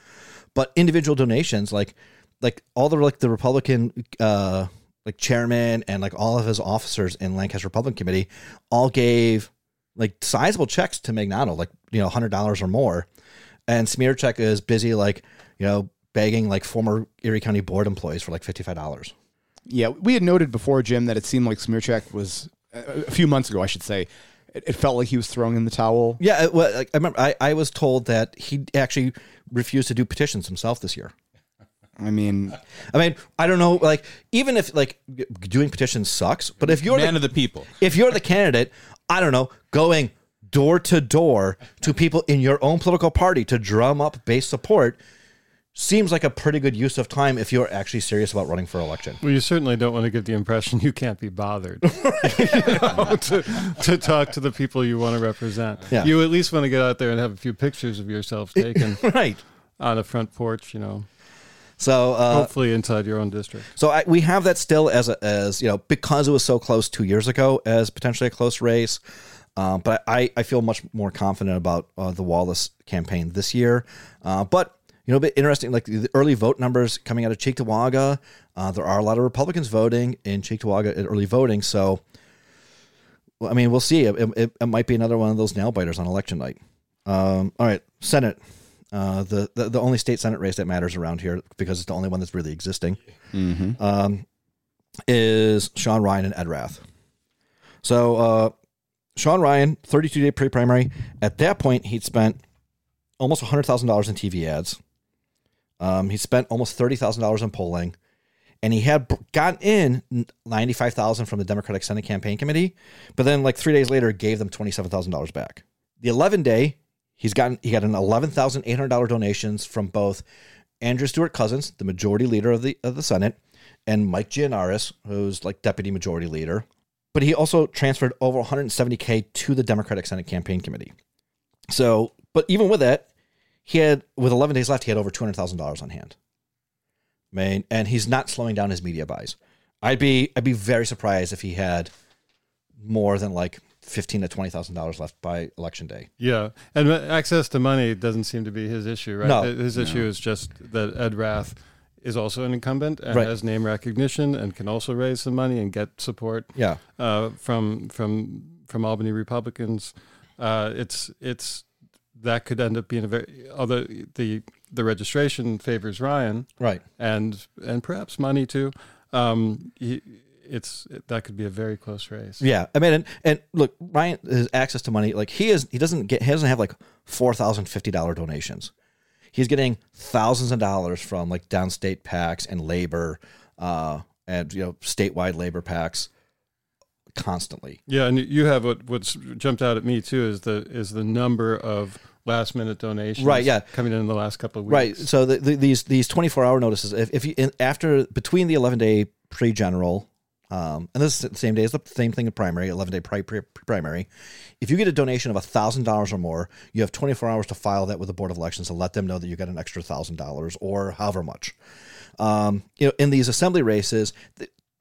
but individual donations like like all the like the Republican uh, like chairman and like all of his officers in Lancaster Republican Committee all gave like sizable checks to Magnano, like you know hundred dollars or more, and Smierciak is busy like you know begging like former Erie County Board employees for like fifty five dollars. Yeah, we had noted before, Jim, that it seemed like Smierciak was a few months ago, I should say. It, it felt like he was throwing in the towel. Yeah, it, well, like, I remember I, I was told that he actually refused to do petitions himself this year. I mean, I mean, I don't know, like even if like doing petitions sucks, but if you're Man the, of the people. if you're the candidate, I don't know, going door to door to people in your own political party to drum up base support seems like a pretty good use of time if you're actually serious about running for election. Well, you certainly don't want to give the impression you can't be bothered you know, to, to talk to the people you want to represent. Yeah. You at least want to get out there and have a few pictures of yourself taken Right. on a front porch, you know, So uh, hopefully inside your own district. So I, we have that still as a, as you know because it was so close two years ago as potentially a close race. Um, but I, I feel much more confident about uh, the Wallace campaign this year. Uh, but you know, a bit interesting, like the early vote numbers coming out of Cheektowaga. Uh, there are a lot of Republicans voting in Cheektowaga in early voting. So, well, I mean, we'll see. It, it, it might be another one of those nail biters on election night. Um, all right, Senate. Uh, the, the the only state senate race that matters around here because it's the only one that's really existing um, is Sean Ryan and Ed Rath. So uh, Sean Ryan, 32 day pre primary. At that point, he'd spent almost $100,000 in TV ads. Um, he spent almost $30,000 in polling. And he had gotten in 95000 from the Democratic Senate Campaign Committee, but then like three days later gave them $27,000 back. The 11 day, he's gotten he got an $11,800 donations from both Andrea Stewart-Cousins, the majority leader of the of the Senate, and Mike Gianaris, who's like deputy majority leader. But he also transferred over 170k to the Democratic Senate Campaign Committee. So, but even with that, he had with 11 days left, he had over $200,000 on hand. Man, and he's not slowing down his media buys. I'd be I'd be very surprised if he had more than like fifteen to twenty thousand dollars left by election day. Yeah, and access to money doesn't seem to be his issue, right? No. his issue is just that Ed Rath is also an incumbent and Right. has name recognition and can also raise some money and get support Yeah, uh, from from from Albany Republicans. Uh, it's it's that could end up being a very although the the registration favors Ryan right. and and perhaps money too. Um, he, it's that could be a very close race. Yeah, I mean, and, and look, Ryan has access to money. Like he is, he doesn't get, he doesn't have like four thousand fifty dollar donations. He's getting thousands of dollars from like downstate PACs and labor, uh, and you know statewide labor PACs constantly. Yeah, and you have what what's jumped out at me too is the is the number of last minute donations. Right, yeah. coming in, in the last couple of weeks. Right. So the, the, these these twenty four hour notices, if, if you in, after between the eleven day pre general, um, and this is the same day as the same thing in primary, eleven day pre primary. If you get a donation of thousand dollars or more, you have twenty four hours to file that with the board of elections to let them know that you got an extra thousand dollars or however much. Um, you know, in these assembly races,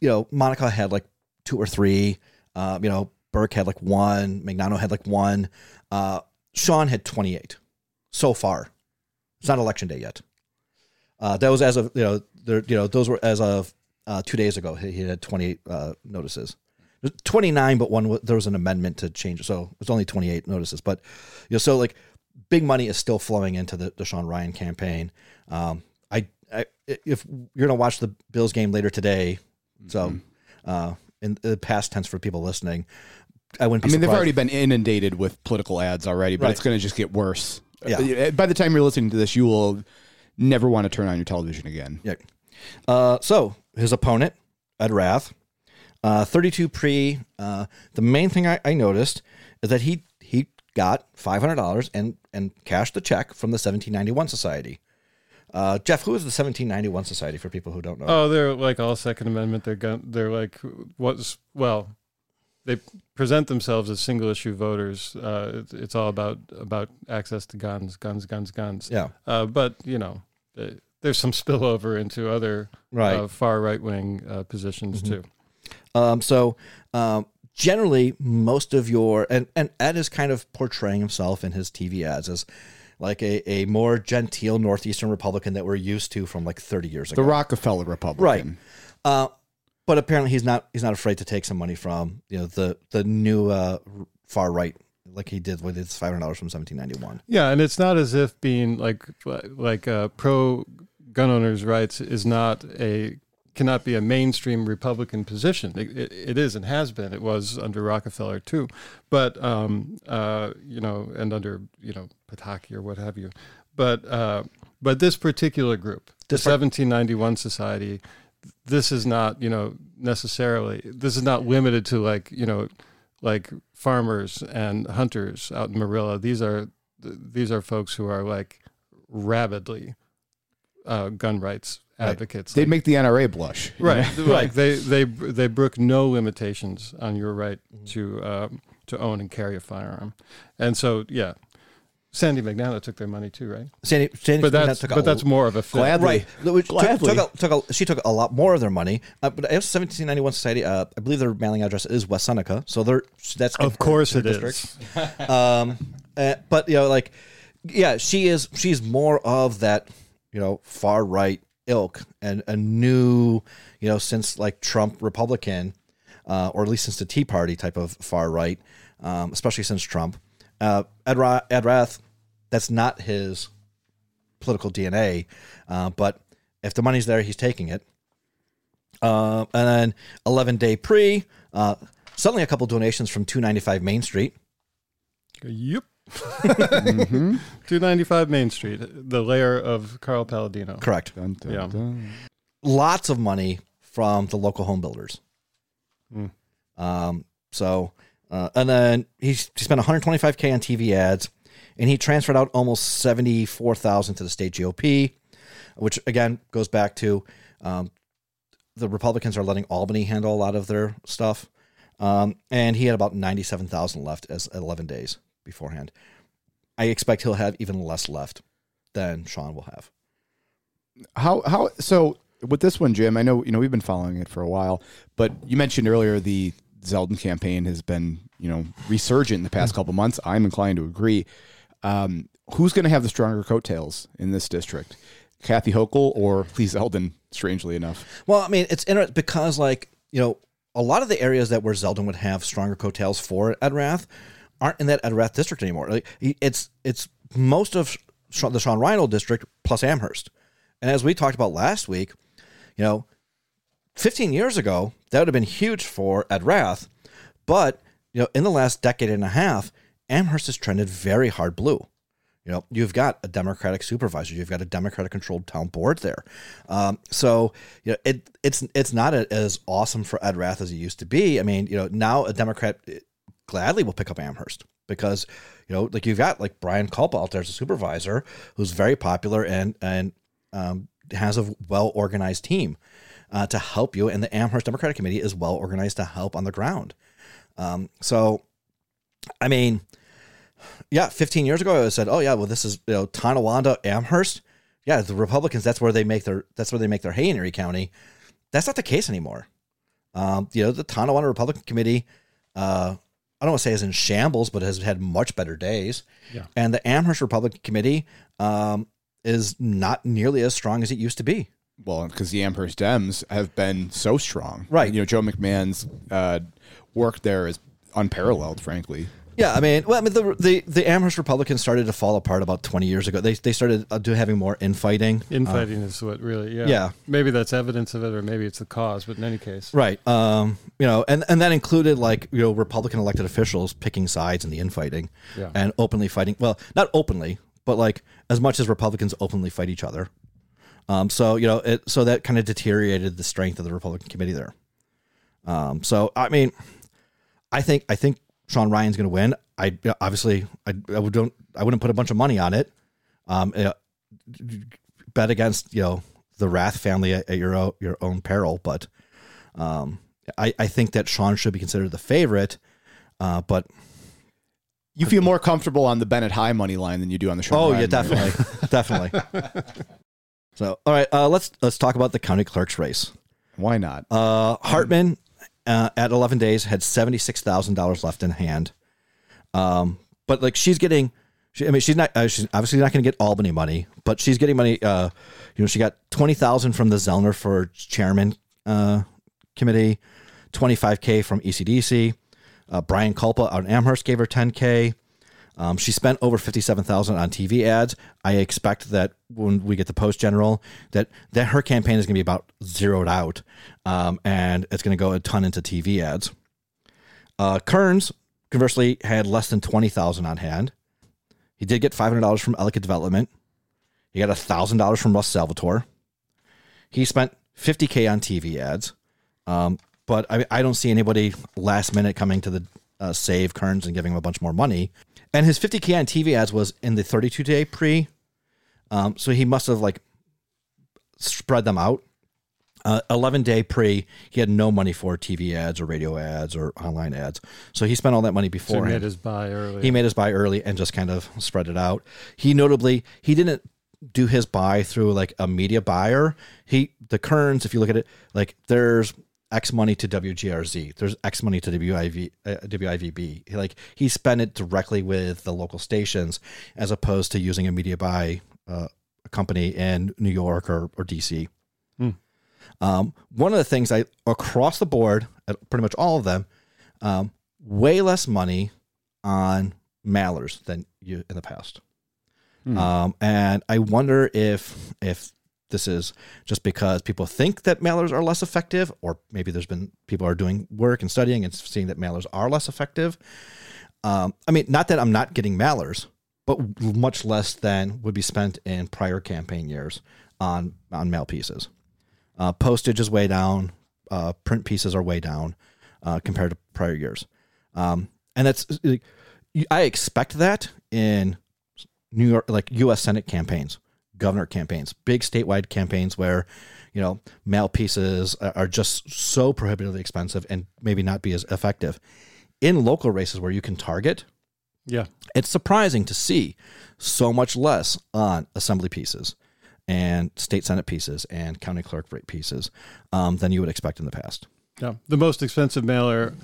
you know, Monica had like two or three. Uh, you know, Burke had like one. Magnano had like one. Uh, Sean had twenty eight so far. It's not election day yet. Uh, that was as of you know, there, you know, those were as of uh, two days ago. He, he had twenty eight uh, notices, twenty nine, but one there was an amendment to change so it's only twenty eight notices. But you know, so like big money is still flowing into the, the Sean Ryan campaign. Um, I, I if you're gonna watch the Bills game later today, so uh, in the past tense for people listening, I wouldn't I be mean, they've already been inundated with political ads already, but Right. it's going to just get worse. Yeah. Uh, By the time you're listening to this, you will never want to turn on your television again. Yeah. Uh, so his opponent, Ed Rath, uh, 32 pre. Uh, the main thing I, I noticed is that he he got $500 and and cashed the check from the 1791 Society. Uh, Geoff, who is the 1791 Society for people who don't know? Oh, they're like all Second Amendment. They're gun. They're like what's well, they present themselves as single issue voters. Uh, it's, it's all about about access to guns, guns, guns, guns. yeah, Uh, but you know, uh, there's some spillover into other right. uh, far right wing uh, positions Mhm. too. Um, so um, generally, most of your and and Ed is kind of portraying himself in his TV ads as like a, a more genteel northeastern Republican that we're used to from like 30 years ago. The. Rockefeller Republican. Right. But apparently he's not he's not afraid to take some money from you know the the new uh, far right like he did with his five hundred dollars from seventeen ninety one. Yeah, and it's not as if being like like uh, pro gun owners' rights is not a cannot be a mainstream Republican position. It, it, it is and has been. It was under Rockefeller too, but um, uh, you know, and under you know Pataki or what have you. But uh, but this particular group, the This part- 1791 Society, this is not you know necessarily this is not limited to like you know like farmers and hunters out in Marilla. These are these are folks who are like rabidly uh, gun rights advocates. They'd Like- make the NRA blush. right, like they they they brook no limitations on your right to um, to own and carry a firearm, and so yeah, Sandy Magnano took their money too, right? Sandy, Sandy But that's took a- but that's more of a fit. Gladly. right. Which took, Gladly. took a, took a, she took a lot more of their money, uh, but as 1791 Society, uh, I believe their mailing address is West Seneca, so they're that's Of course it her is. um, uh, but you know, like, yeah, she is. She's more of that, you know, far right ilk and a new, you know, since like Trump Republican, uh, or at least since the Tea Party type of far right, um, especially since Trump. Uh, Ed, Ra- Ed Rath, that's not his political DNA, uh, but if the money's there, he's taking it. Uh, and then 11 day pre, uh, suddenly a couple donations from 295 Main Street. Yep. 295 Main Street, the lair of Carl Paladino. Correct. Dun, dun, Yeah. dun. Lots of money from the local home builders. Hmm. Um, so, uh, and then he, spent 125k on TV ads, and he transferred out almost 74,000 to the state GOP, which again goes back to um, the Republicans are letting Albany handle a lot of their stuff. Um, and he had about 97,000 left as 11 days beforehand. I expect he'll have even less left than Sean will have. How how so with this one, Jim? I know you know we've been following it for a while, but you mentioned earlier the Zeldin campaign has been you know resurgent in the past couple months. I'm inclined to agree. Um, who's going to have the stronger coattails in this district? Kathy Hochul or Lee Zeldin? Strangely enough, Well, I mean, it's interesting because, like, you know, a lot of the areas that where Zeldin would have stronger coattails for Ed Rath aren't in that Ed Rath district anymore. Like, it's it's most of the Sean Reinhold district plus Amherst. And as we talked about last week, you know, 15 years ago, that would have been huge for Ed Rath. But, you know, in the last decade and a half, Amherst has trended very hard blue. You know, you've got a Democratic supervisor, you've got a Democratic controlled town board there. Um, so, you know, it it's it's not as awesome for Ed Rath as it used to be. I mean, you know, now a Democrat gladly will pick up Amherst because, you know, like you've got like Brian Kulpa out there as a supervisor who's very popular and and um, has a well organized team uh, to help you, and the Amherst Democratic Committee is well organized to help on the ground. Um, so, I mean, yeah, 15 years ago, I said, oh yeah, well, this is you know Tonawanda, Amherst. Yeah, the Republicans. That's where they make their that's where they make their hay in Erie County. That's not the case anymore. Um, you know, the Tonawanda Republican Committee. Uh, I don't want to say is in shambles, but has had much better days. Yeah. And the Amherst Republican Committee um, is not nearly as strong as it used to be. Well, because the Amherst Dems have been so strong, Right. You know, Joe McMahon's uh, work there is unparalleled, frankly. Yeah, I mean, well, I mean, the the, the Amherst Republicans started to fall apart about twenty years ago. They they started uh, do having more infighting. Infighting is what really, yeah. yeah. Maybe that's evidence of it, or maybe it's the cause. But in any case, Right. Um, you know, and, and that included like, you know, Republican elected officials picking sides in the infighting Yeah. and openly fighting. Well, not openly, but like as much as Republicans openly fight each other. Um, so, you know, it, so that kind of deteriorated the strength of the Republican committee there. Um, so, I mean, I think, I think Sean Ryan's going to win. I obviously, I, I would don't, I wouldn't put a bunch of money on it. Um, bet against, you know, the Rath family at, at your own, your own peril, but, um, I, I think that Sean should be considered the favorite, uh, but You feel more comfortable on the Bennett High money line than you do on the. Sean oh Ryan yeah, definitely, definitely. So all right, uh, let's let's talk about the county clerk's race. Why not? Uh, Hartman uh, at 11 days had seventy six thousand dollars left in hand, um, but like she's getting, she, I mean she's not uh, she's obviously not going to get Albany money, but she's getting money. Uh, you know, she got twenty thousand from the Zellner for chairman uh, Committee, 25K from ECDC. Uh, Brian Kulpa out in Amherst gave her 10K. Um, she spent over 57,000 on TV ads. I expect that when we get the post general, that, that her campaign is going to be about zeroed out um, and it's going to go a ton into TV ads. Uh, Kearns, conversely, had less than 20,000 on hand. He did get $500 from Ellicott Development. He got $1,000 from Russ Salvatore. He spent 50K on TV ads. Um, but I, I don't see anybody last minute coming to the uh, save Kearns and giving him a bunch more money. And his 50K on TV ads was in the 32 day pre. Um, so he must have like spread them out. Uh, 11 day pre, he had no money for TV ads or radio ads or online ads. So he spent all that money So he before. made his buy early. He made his buy early and just kind of spread it out. He notably he didn't do his buy through like a media buyer. He the Kearns, if you look at it, like there's X money to WGRZ, there's X money to WIV, uh, WIVB. Like he spent it directly with the local stations as opposed to using a media buy uh, company in New York or, or DC. Um, one of the things I across the board, at pretty much all of them, um, way less money on mailers than you in the past. Um, and I wonder if if this is just because people think that mailers are less effective, or maybe there's been people are doing work and studying and seeing that mailers are less effective. Um, I mean, not that I'm not getting mailers, but much less than would be spent in prior campaign years on on mail pieces. Uh, postage is way down. Uh, print pieces are way down uh, compared to prior years, um, and that's I expect that in New York, like U.S. Senate campaigns, governor campaigns, big statewide campaigns where you know mail pieces are just so prohibitively expensive and maybe not be as effective. In local races where you can target, yeah. it's surprising to see so much less on assembly pieces and state senate pieces and county clerk rate pieces um, than you would expect in the past. Yeah, the most expensive mailer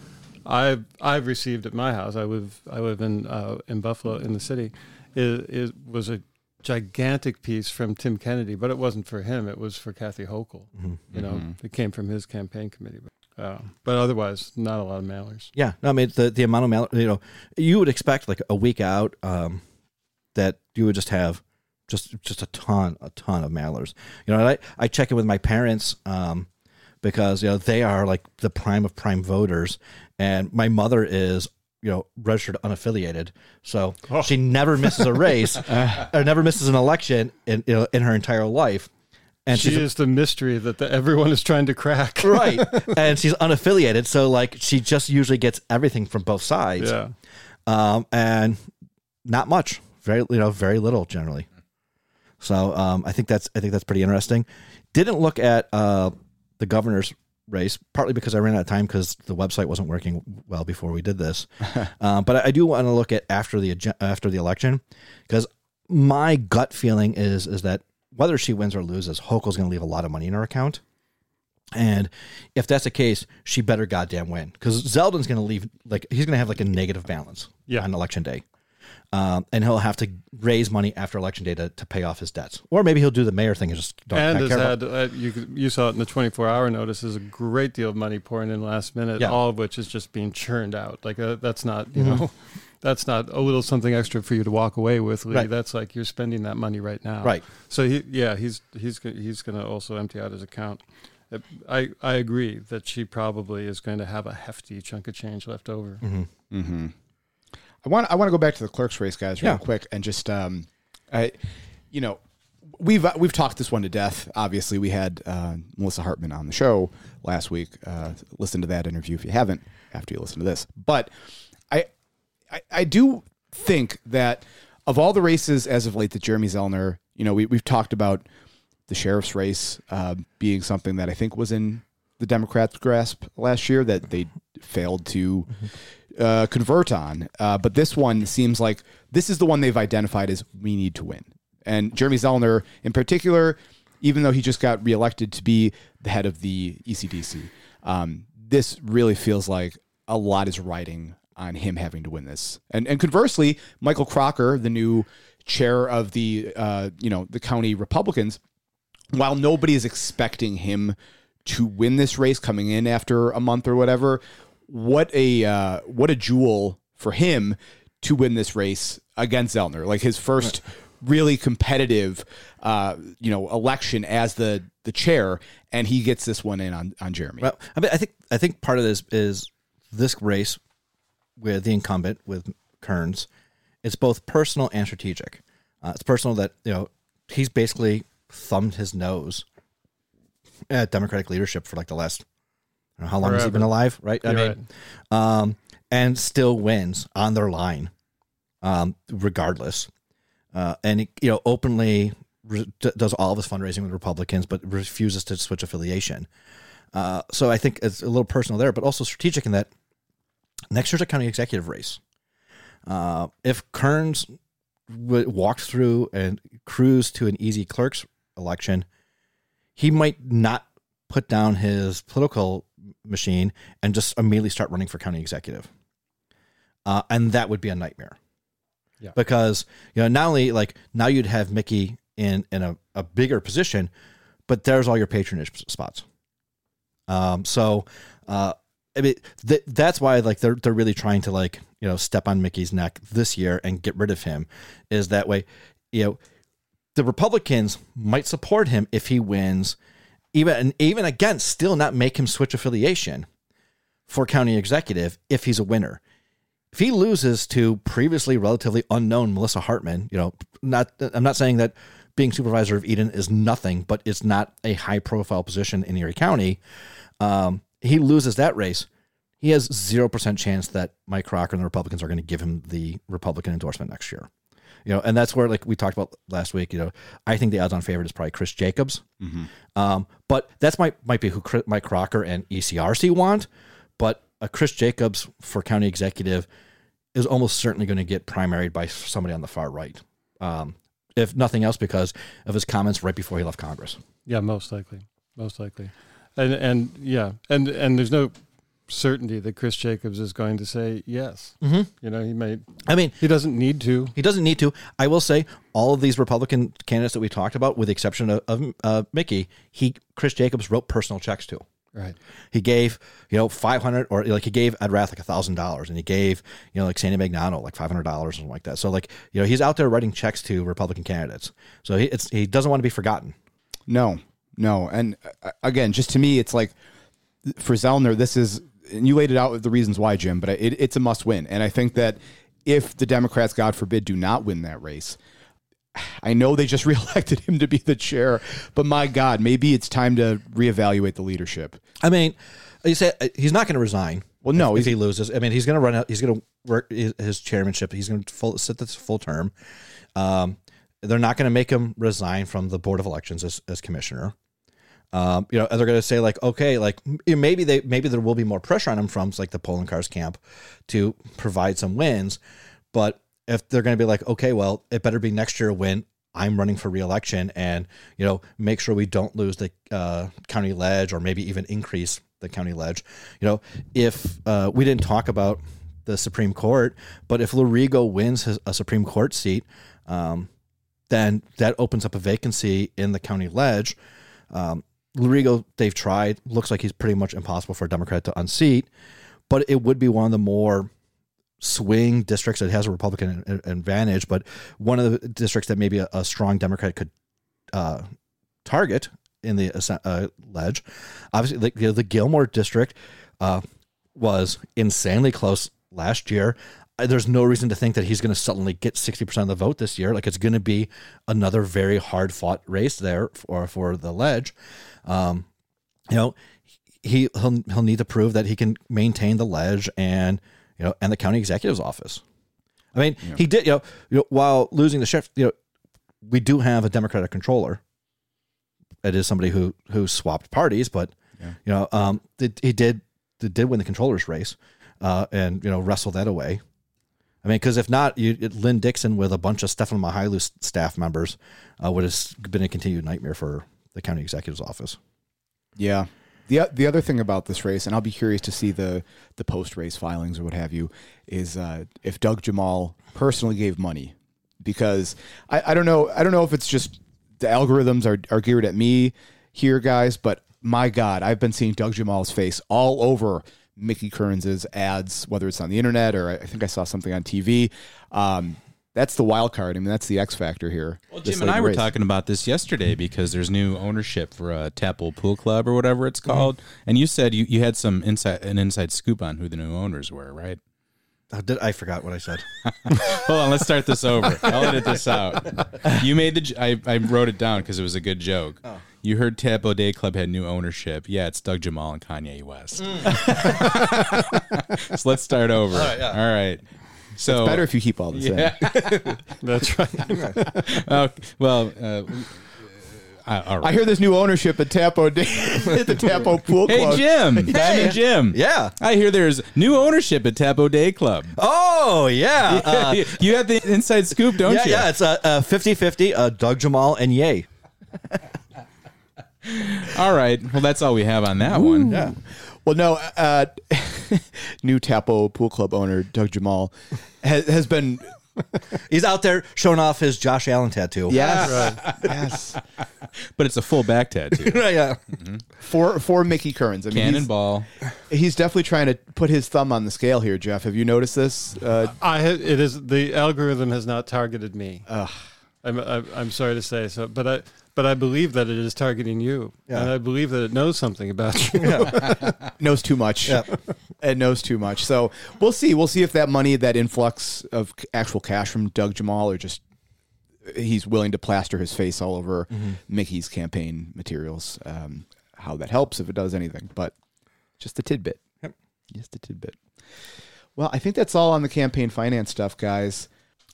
I've I've received at my house. I live I live in uh, in Buffalo in the city. Is, is was a gigantic piece from Tim Kennedy, but it wasn't for him. It was for Kathy Hochul. You know, it came from his campaign committee. But, uh, but otherwise, not a lot of mailers. Yeah, no, I mean the the amount of mail, you know, you would expect like a week out um, that you would just have just just a ton a ton of mailers. You know, I I check in with my parents um, because you know they are like the prime of prime voters, and my mother is you know registered unaffiliated, so she never misses a race or never misses an election in you know in her entire life. And She is the mystery that the, everyone is trying to crack. right, and she's unaffiliated, so like she just usually gets everything from both sides Yeah. um, and not much, very you know, very little generally. So um, I think that's I think that's pretty interesting. Didn't look at uh, the governor's race partly because I ran out of time because the website wasn't working well before we did this. um, but I do want to look at after the after the election because my gut feeling is is that whether she wins or loses, Hochul's going to leave a lot of money in her account. And if that's the case, she better goddamn win because Zeldin's going to leave like he's going to have like a negative balance Yeah. on election day, um, and he'll have to raise money after election day to, to pay off his debts, or maybe he'll do the mayor thing and just don't and not has care had uh, you you saw it in the 24 hour notice is a great deal of money pouring in last minute Yeah. all of which is just being churned out like uh, that's not you Mm-hmm. know that's not a little something extra for you to walk away with Lee. Right. that's like you're spending that money right now Right. so he yeah he's he's he's going to also empty out his account Uh, I, I agree that she probably is going to have a hefty chunk of change left over. Mm-hmm. I want I want to go back to the clerk's race, guys, real Yeah. quick, and just um, I, you know, we've uh, we've talked this one to death. Obviously, we had uh, Melissa Hartman on the show last week. Uh, listen to that interview if you haven't after you listen to this. But I, I, I do think that of all the races as of late that Jeremy Zellner, you know, we we've talked about the sheriff's race uh, being something that I think was in the Democrats' grasp last year that they failed to uh, convert on. Uh, but this one seems like this is the one they've identified as we need to win. And Jeremy Zellner, in particular, even though he just got reelected to be the head of the ECDC, um, this really feels like a lot is riding on him having to win this. And and conversely, Michael Kracker, the new chair of the uh, you know the county Republicans, while nobody is expecting him to win this race coming in after a month or whatever. What a uh, what a jewel for him to win this race against Zellner, like his first really competitive, uh, you know, election as the the chair, and he gets this one in on on Jeremy. Well, I mean, I think I think part of this is this race with the incumbent with Kearns. It's both personal and strategic. Uh, it's personal that you know he's basically thumbed his nose at Democratic leadership for like the last. I know how long has he been alive, right? You're mean, um, and still wins on their line, um, regardless. Uh, and he, you know, openly re- does all of his fundraising with Republicans, but refuses to switch affiliation. Uh, so I think it's a little personal there, but also strategic in that next year's a county executive race. Uh, if Kearns w- walked through and cruised to an easy clerk's election, he might not put down his political machine and just immediately start running for county executive. Uh, and that would be a nightmare. Yeah. Because, you know, not only like now you'd have Mickey in, in a, a bigger position, but there's all your patronage spots. Um, so, uh, I mean, th- that's why like they're they're really trying to like you know step on Mickey's neck this year and get rid of him. Is that way? You know, the Republicans might support him if he wins, even even again, still not make him switch affiliation for county executive if he's a winner. If he loses to previously relatively unknown Melissa Hartman, you know, not I'm not saying that being supervisor of Eden is nothing, but it's not a high profile position in Erie County. Um, he loses that race. He has zero percent chance that Mike Kracker and the Republicans are going to give him the Republican endorsement next year. You know, and that's where like we talked about last week. You know, I think the odds-on favorite is probably Chris Jacobs. Um, but that's might might be who Chris, Mike Kracker and ECRC want. But a Chris Jacobs for county executive is almost certainly going to get primaried by somebody on the far right. Um, if nothing else, because of his comments right before he left Congress. Yeah, most likely, most likely, and and yeah, and and there's no certainty that Chris Jacobs is going to say yes. Mm-hmm. You know, he may. I mean, He doesn't need to. He doesn't need to. I will say all of these Republican candidates that we talked about, with the exception of, of uh, Mickey, he Chris Jacobs wrote personal checks to. Right. He gave you know five hundred or like he gave Ed Rath like a thousand dollars, and he gave you know like Sandy Magnano like five hundred dollars or something like that. So like you know he's out there writing checks to Republican candidates. So he it's he doesn't want to be forgotten. No, no. And uh, again, just to me, it's like for Zellner, this is, and you laid it out with the reasons why, Jim, but it, it's a must win. And I think that if the Democrats, God forbid, do not win that race, I know they just reelected him to be the chair, but my God, maybe it's time to reevaluate the leadership. I mean, you said uh, he's not going to resign. Well, no, if, if he loses, I mean, he's going to run out. He's going to work his, his chairmanship. He's going to full, sit this full term. Um, they're not going to make him resign from the board of elections as, as commissioner. Um, you know, they're going to say like, okay, like maybe they maybe there will be more pressure on them from like the Poloncarz camp to provide some wins, but if they're going to be like, okay, well, it better be next year when I'm running for reelection, and you know, make sure we don't lose the uh, county ledge or maybe even increase the county ledge. You know, if uh, we didn't talk about the Supreme Court, but if Lorigo wins his, a Supreme Court seat, um, then that opens up a vacancy in the county ledge. Um, Lorigo, they've tried. Looks like he's pretty much impossible for a Democrat to unseat, but it would be one of the more swing districts that has a Republican advantage, but one of the districts that maybe a, a strong Democrat could uh, target in the uh, ledge. Obviously, the, the Gilmour district uh, was insanely close last year. There's no reason to think that he's going to suddenly get 60% of the vote this year. Like it's going to be another very hard fought race there for, for the ledge. Um, you know, he he'll, he'll need to prove that he can maintain the ledge and you know and the county executive's office. I mean, he did you know, you know while losing the sheriff, you know, we do have a Democratic controller. It is somebody who who swapped parties, but you know, um, he did did did win the controller's race, uh, and you know wrestle that away. I mean, because if not, you, Lynn Dixon with a bunch of Stefan Mychajliw staff members uh, would have been a continued nightmare for the county executive's office. Yeah. The, the other thing about this race, and I'll be curious to see the, the post race filings or what have you, is uh, if Doug Jemal personally gave money. Because I, I don't know I don't know if it's just the algorithms are, are geared at me here, guys, but my God, I've been seeing Doug Jemal's face all over Mickey Kearns' ads, whether it's on the internet or I think I saw something on TV. Um, that's the wild card. I mean, that's the X factor here. Well, Jim and I were race. talking about this yesterday because there's new ownership for a Tappo Pool Club or whatever it's called, and you said you, you had some inside an inside scoop on who the new owners were, right? Uh, did, I forgot what I said. Hold on, let's start this over. I'll edit this out. You made the. j- I, I wrote it down because it was a good joke. You heard Tappo Day Club had new ownership. Yeah, it's Doug Jemal and Kanye West. so let's start over. All right. All right. So Better if you keep all this in. That's right. Oh, well, uh, uh, all I hear there's new ownership at Tappo Day, at the Tappo Pool Hey Club. Jim, Diamond Jim. Yeah. I hear there's new ownership at Tappo Day Club. Oh yeah. Uh, you have the inside scoop, don't yeah, you? yeah. It's a uh, 50-50, uh, Doug Jemal and Yay. All right. Well, that's all we have on that one. Yeah. Well, no, uh, new Tappo Pool Club owner Doug Jemal has, has been He's out there showing off his Josh Allen tattoo. yes, yes But it's a full back tattoo. yeah. for for Mickey Kearns. I mean, he's, Cannonball. he's definitely trying to put his thumb on the scale here. Geoff, have you noticed this? Uh, I ha- it is the algorithm has not targeted me. I'm, I'm I'm sorry to say so, but I but I believe that it is targeting you, Yeah. and I believe that it knows something about you. knows too much. Yep. It knows too much. So we'll see. We'll see if that money, that influx of actual cash from Doug Jemal, or just he's willing to plaster his face all over Mickey's campaign materials. Um, how that helps, if it does anything, but just a tidbit. Yep. Just a tidbit. Well, I think that's all on the campaign finance stuff, guys.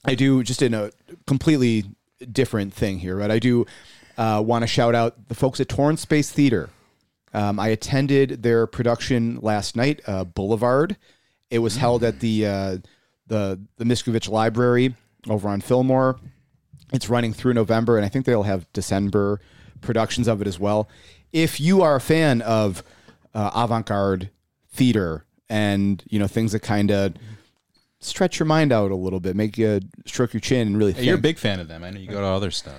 I do just in a completely different thing here, but I do uh, want to shout out the folks at Torn Space Theater. Um, I attended their production last night, uh, Boulevard. It was held at the uh, the the Mickiewicz Library over on Fillmore. It's running through November, and I think they'll have December productions of it as well. If you are a fan of uh, avant-garde theater and you know things that kind of stretch your mind out a little bit, make you stroke your chin and really Hey, think. you're a big fan of them. I know you go to other stuff.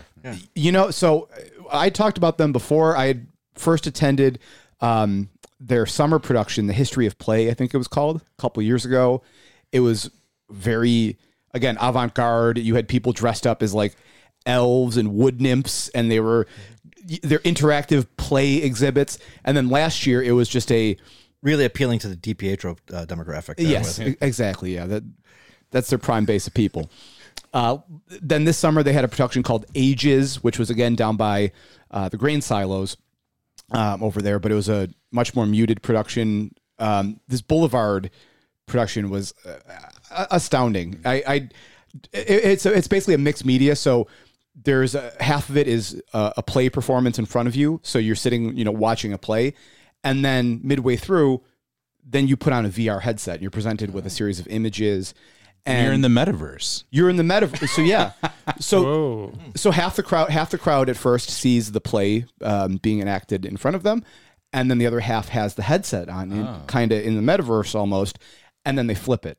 You know, so I talked about them before. I had first attended um, their summer production, The History of Play, I think it was called, a couple years ago. It was very, again, avant garde. You had people dressed up as like elves and wood nymphs, and they were, they're interactive play exhibits. And then last year, it was just a, Really appealing to the DiPietro uh, demographic. yes, with- exactly. Yeah, that that's their prime base of people. Uh, then this summer they had a production called Ages, which was again down by uh, the grain silos um, over there, but it was a much more muted production. Um, this Boulevard production was uh, astounding. I, I it- it's it's basically a mixed media. So there's a, half of it is a, a play performance in front of you, so you're sitting, you know, watching a play, and then midway through, then you put on a VR headset. and You're presented with a series of images, and You're in the metaverse. you're in the metaverse. So yeah, so Whoa. so half the crowd half the crowd at first sees the play um, being enacted in front of them, and then the other half has the headset on, kind of in the metaverse almost, and then they flip it,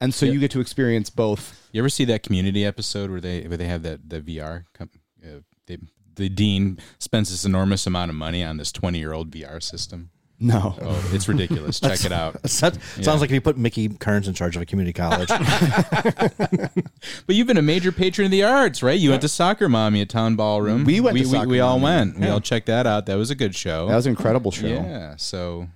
and so you get to experience both. You ever see that community episode where they where they have that the VR? Com- uh, they, the dean spends this enormous amount of money on this 20 year old VR system. No, Oh, it's ridiculous. Check it out. Sounds sounds like if you put Mickey Kearns in charge of a community college. But you've been a major patron of the arts, right? You went to Soccer Mommy at Town Ballroom. We went we, to we, Soccer we all Mommy. went. We all checked that out. That was a good show. that was an incredible show. Yeah. So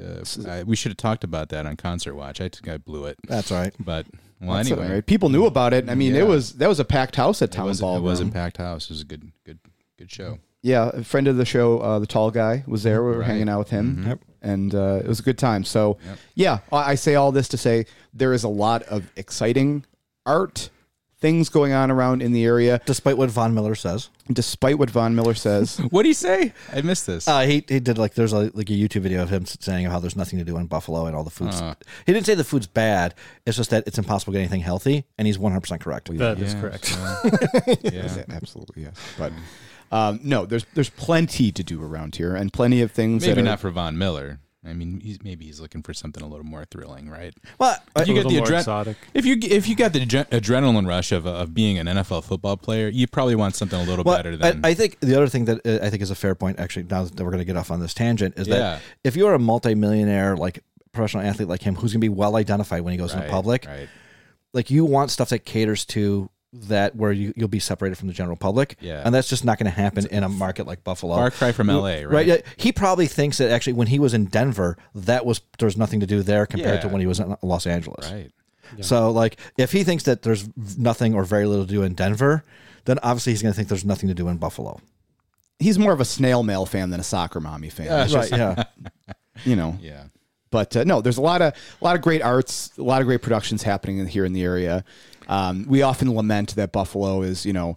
uh, I, we should have talked about that on Concert Watch. I think I blew it. That's right. But well, That's anyway, all right. People knew about it. I mean, Yeah. it was that was a packed house at it Town was, Ballroom. it was in packed house. It was a good, good, good show. Yeah, a friend of the show, uh, the tall guy, was there. We were Right. hanging out with him, Yep. and uh, it was a good time. So, Yep. yeah, I I say all this to say there is a lot of exciting art things going on around in the area, Despite what Von Miller says, despite what Von Miller says. What do you say? I missed this. uh, he he did like there's a, like a YouTube video of him saying how there's nothing to do in Buffalo and all the foods. Uh. he didn't say the food's bad. It's just that it's impossible to get anything healthy, and he's 100 percent correct. That is Yeah, correct. so- yeah. Yeah, absolutely, yes. But um, no, there's there's plenty to do around here, and plenty of things. Maybe that are, not for Von Miller. I mean, he's, maybe he's looking for something a little more thrilling, right? Well, If you A get the little adre- exotic. if you if you got the adre- adrenaline rush of of being an NFL football player, you probably want something a little Well, better than. I, I think the other thing that uh, I think is a fair point, actually, now that we're going to get off on this tangent, is Yeah. that if you're a multimillionaire, like professional athlete like him, who's going to be well identified when he goes in Right, the public, right? like you want stuff that caters to that where you, you'll be separated from the general public. Yeah. And that's just not going to happen in a market like Buffalo. Far cry from LA, right? yeah. He probably thinks that actually when he was in Denver, that was there's nothing to do there compared to Yeah. when he was in Los Angeles. Right. So like if he thinks that there's nothing or very little to do in Denver, then obviously he's going to think there's nothing to do in Buffalo. He's more of a snail mail fan than a soccer mommy fan. It's right. just, Yeah. you know. Yeah. But uh, no, there's a lot of a lot of great arts, a lot of great productions happening in, here in the area. Um, we often lament that Buffalo is, you know,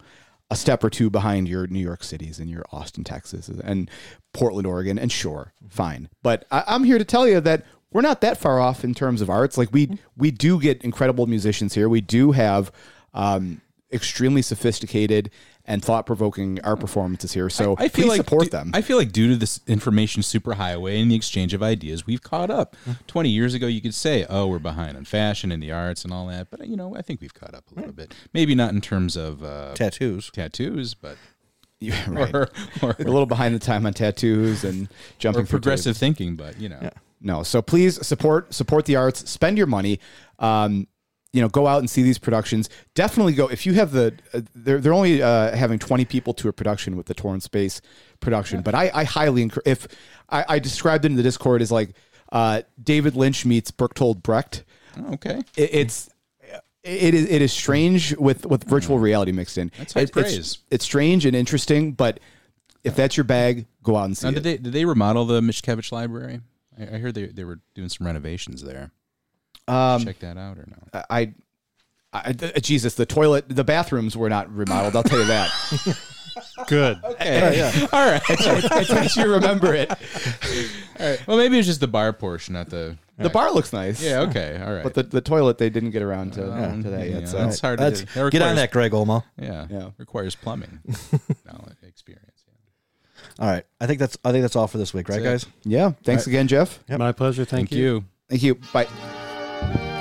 a step or two behind your New York cities and your Austin, Texas, and Portland, Oregon. And sure, fine, but I, I'm here to tell you that we're not that far off in terms of arts. Like we we do get incredible musicians here. We do have um, extremely sophisticated and thought provoking art performances here. So I feel please like support du- them. I feel like due to this information superhighway and the exchange of ideas, we've caught up. Twenty years ago, you could say, "Oh, we're behind on fashion and the arts and all that," but you know, I think we've caught up a little bit. Maybe not in terms of uh, Tattoos. tattoos, but Yeah, right. or, or, a little behind the time on tattoos and jumping or progressive thinking. But you know, No. So please support support the arts. Spend your money. Um, you know, go out and see these productions. Definitely go if you have the. Uh, they're they're only uh, having twenty people to a production with the Torn Space production, but I, I highly encourage. If I, I described it in the Discord as like uh, David Lynch meets Bertolt Brecht. okay, It, it's it is it is strange with with virtual reality mixed in. That's high It- praise. It's, it's strange and interesting, but if that's your bag, go out and see now it. did they did they remodel the Mickiewicz Library? I, I heard they they were doing some renovations there. Um, Check that out or no? I, I, uh, Jesus, the toilet, the bathrooms were not remodeled. I'll tell you that. Good. yeah. All right. It makes you remember it. All right. Well, maybe it's just the bar portion, not the. The bar looks nice. Yeah. Okay. All right. But the, the toilet, they didn't get around to, to that yeah, yet. So. that's hard to That's, do. That get on that, Greg Olmo. Yeah. Yeah. Requires plumbing. knowledge, experience. Yeah. All right. I think that's I think that's all for this week, right, That's guys? Yeah. Thanks again, Geoff. My pleasure. Thank, Thank you. Thank you. Bye. Thank you.